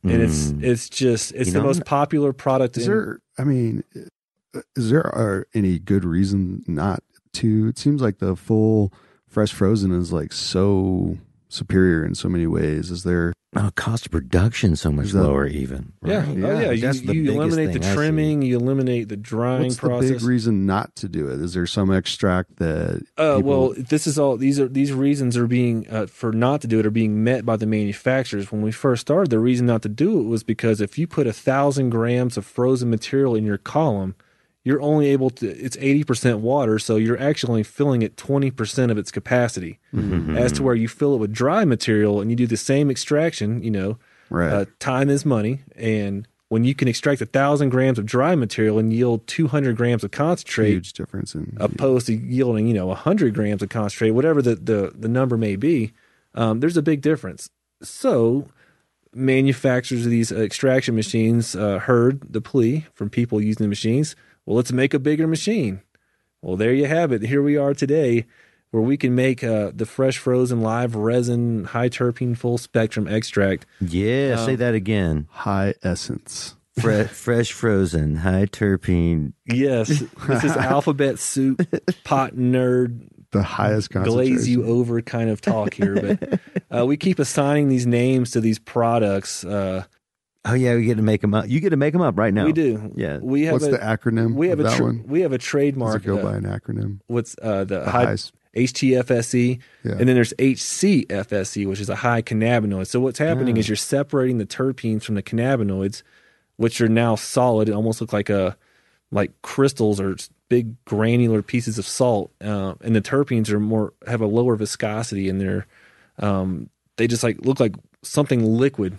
and it's mm. it's just it's You the know, most popular product. Is in, there? I mean, uh, is there are any good reason not to? It seems like the full fresh frozen is like so superior in so many ways. Is there? Oh, cost of production so much that- lower, even. Yeah, right? oh yeah. You, the you eliminate the thing I see. trimming, you eliminate the drying What's process. the big reason not to do it? Is there some extract that? uh, people- well, this is all. These are these reasons are being uh, for not to do it are being met by the manufacturers. When we first started, the reason not to do it was because if you put a thousand grams of frozen material in your column, you're only able to. It's eighty percent water, so you're actually only filling it twenty percent of its capacity. Mm-hmm. As to where you fill it with dry material and you do the same extraction, you know, right? Uh, time is money, and when you can extract a thousand grams of dry material and yield two hundred grams of concentrate, huge difference in opposed to yielding you know hundred grams of concentrate, whatever the the, the number may be, um, there's a big difference. So, manufacturers of these extraction machines uh, heard the plea from people using the machines. Well, let's make a bigger machine. Well, there you have it. Here we are today, where we can make uh, the fresh frozen live resin high terpene full spectrum extract Yeah, say that again. high essence. Fre- fresh frozen, high terpene. Yes, this is alphabet soup, pot nerd, The highest concentration. glaze you over kind of talk here. But uh, we keep assigning these names to these products. Uh, Oh yeah, we get to make them up. You get to make them up right now. We do. Yeah. we have What's a, the acronym? we have of a that tra- one? we have a Does trademark. it go uh, by an acronym? what's uh, the, The high highest. HTFSE, Yeah. and then there's HCFSE, which is a high cannabinoid. So what's happening Ah. is you're separating the terpenes from the cannabinoids, which are now solid. It almost look like a like crystals or big granular pieces of salt, uh, and the terpenes are more have a lower viscosity, and they're um, they just like look like something liquid.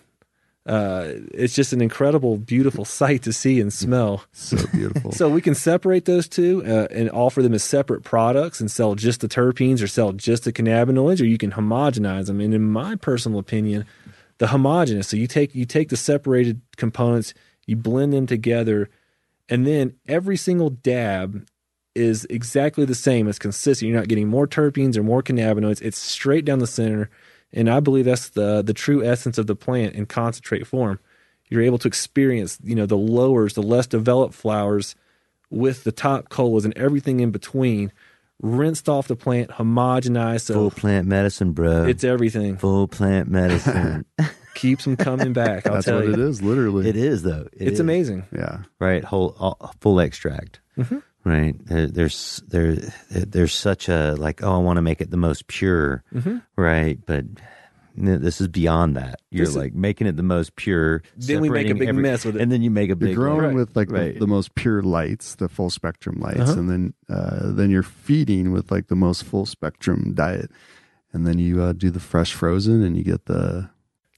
Uh, it's just an incredible, beautiful sight to see and smell. So beautiful. So we can separate those two uh, and offer them as separate products and sell just the terpenes or sell just the cannabinoids, or you can homogenize them. And in my personal opinion, the homogeneous. So you take you take the separated components, you blend them together, and then every single dab is exactly the same. It's consistent. You're not getting more terpenes or more cannabinoids. It's straight down the center. And I believe that's the the true essence of the plant in concentrate form. You're able to experience, you know, the lowers, the less developed flowers with the top colas and everything in between, rinsed off the plant, homogenized. So Full plant medicine, bro. it's everything. full plant medicine. Keeps them coming back. I'll That's tell what you. it is, literally. it is though. It It's is. amazing. Yeah. right? Whole all, full extract, Mm-hmm. Right? There, there's there there's such a like oh I want to make it the most pure, right? But this is beyond that. You're Mm-hmm. Is- like making it the most pure. Then we make a separating big mess with it. and then you make a You're big growing Right. with like Right. the, the most pure lights, the full spectrum lights, Uh-huh. and then uh, then you're feeding with like the most full spectrum diet, and then you uh, do the fresh frozen, and you get the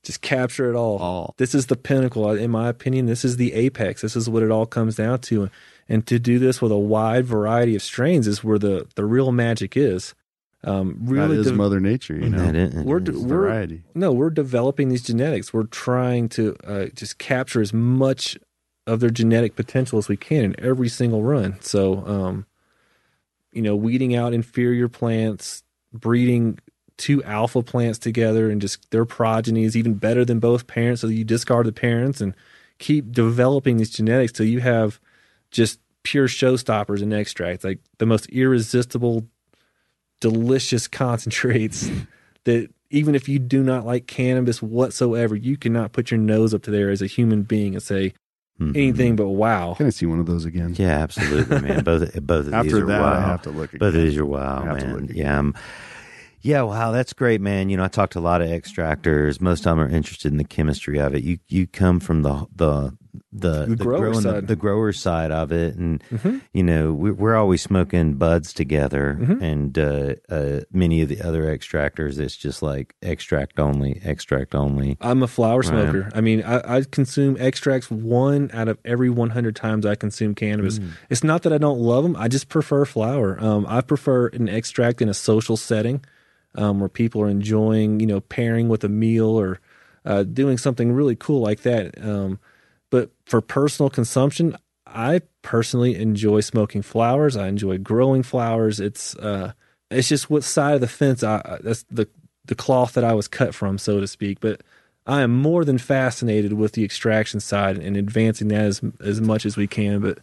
Just capture it all. All. This is the pinnacle, in my opinion. This is the apex. This is what it all comes down to. And to do this with a wide variety of strains is where the, the real magic is. Um, really, that is de- Mother Nature, you know, That is- we're, de- It's we're variety. no, we're developing these genetics. We're trying to uh, just capture as much of their genetic potential as we can in every single run. So, um, you know, weeding out inferior plants, breeding two alpha plants together, and just their progeny is even better than both parents. So you discard the parents and keep developing these genetics till you have just pure showstoppers in extracts, like the most irresistible, delicious concentrates that even if you do not like cannabis whatsoever, you cannot put your nose up to there as a human being and say Mhm. anything but wow. Can I see one of those again? Yeah, absolutely, man. Both both of these After are that, wow. I have to look again. Both of these are wow, I have to man. look again. Yeah, um, yeah. Wow, that's great, man. You know, I talked to a lot of extractors. Most of them are interested in the chemistry of it. You you come from the the the, The grower growing- side. the, grower side of it, and Mm-hmm. you know, we, we're always smoking buds together, and uh, uh, many of the other extractors, it's just like extract only, extract only. I'm a flower smoker. I mean, I, I consume extracts one out of every 100 times I consume cannabis. It's not that I don't love them. I just prefer flower. Um, I prefer an extract in a social setting um, where people are enjoying, you know, pairing with a meal or uh, doing something really cool like that. Um, for personal consumption, I personally enjoy smoking flowers. I enjoy growing flowers. It's uh, it's just what side of the fence I that's the the cloth that I was cut from, so to speak. But I am more than fascinated with the extraction side and advancing that as as much as we can. But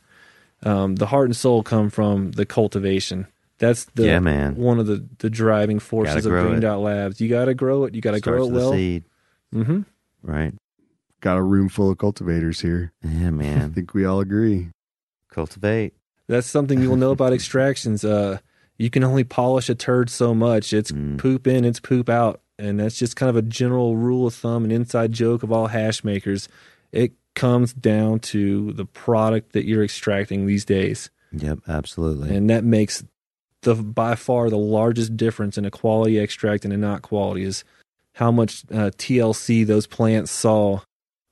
um, the heart and soul come from the cultivation. That's the Yeah, man. one of the the driving forces of Green it. Dot Labs. You got to grow it. You got to grow it well. seed, hmm right? Got a room full of cultivators here. Yeah, man. I think we all agree. Cultivate. That's something you will know about extractions. Uh, you can only polish a turd so much. It's Mm. poop in, it's poop out, and that's just kind of a general rule of thumb, an inside joke of all hash makers. It comes down to the product that you're extracting these days, Yep, absolutely. and that makes the by far the largest difference in a quality extract and a not quality is how much uh, TLC those plants saw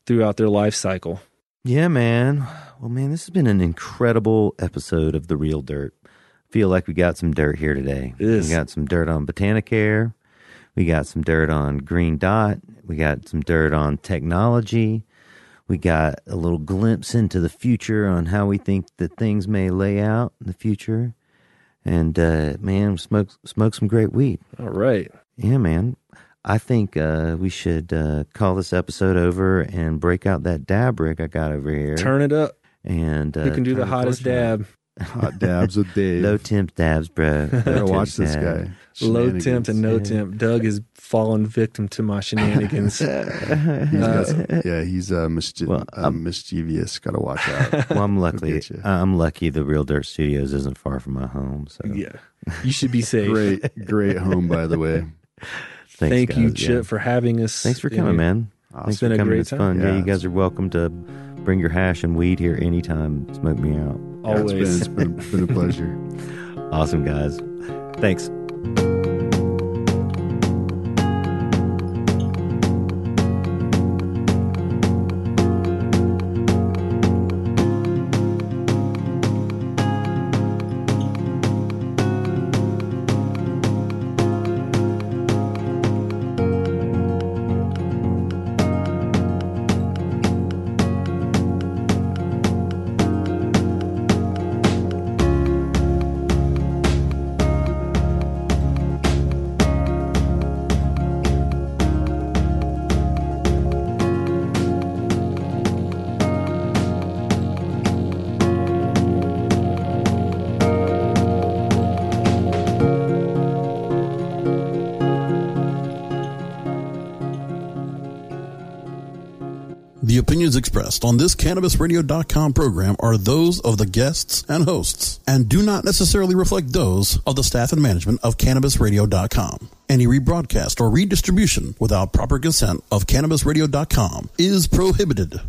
throughout their life cycle. Yeah, man. Well, man, this has been an incredible episode of The Real Dirt. Feel like we got some dirt here today. We got some dirt on Botanicare. We got some dirt on Green Dot. We got some dirt on technology. We got a little glimpse into the future on how we think that things may lay out in the future. And uh, man, smoke smoke some great weed. All right. Yeah, man. I think uh, we should uh, call this episode over and break out that dab rig I got over here. Turn it up. and uh, Who can do the hottest dab? Hot dabs with Dave. Low temp dabs, bro. Gotta watch this dab. guy. Low temp and no Yeah. temp. Doug has fallen victim to my shenanigans. He's got yeah, he's uh, mischie- Well, uh, mischievous. Got to watch out. Well, I'm lucky. I'm lucky. The Real Dirt Studios isn't far from my home. So yeah, you should be safe. great, great home, by the way. Thanks, Thank you, guys. Chip, Yeah. for having us. Thanks for coming, man. Awesome. Thanks been for a coming. great It's time. fun. Yeah, Yeah, you guys are welcome to bring your hash and weed here anytime. Smoke me out. Always. it's been, it's been, been a pleasure. awesome, guys. Thanks. On this CannabisRadio.com program are those of the guests and hosts and do not necessarily reflect those of the staff and management of CannabisRadio.com. Any rebroadcast or redistribution without proper consent of CannabisRadio.com is prohibited.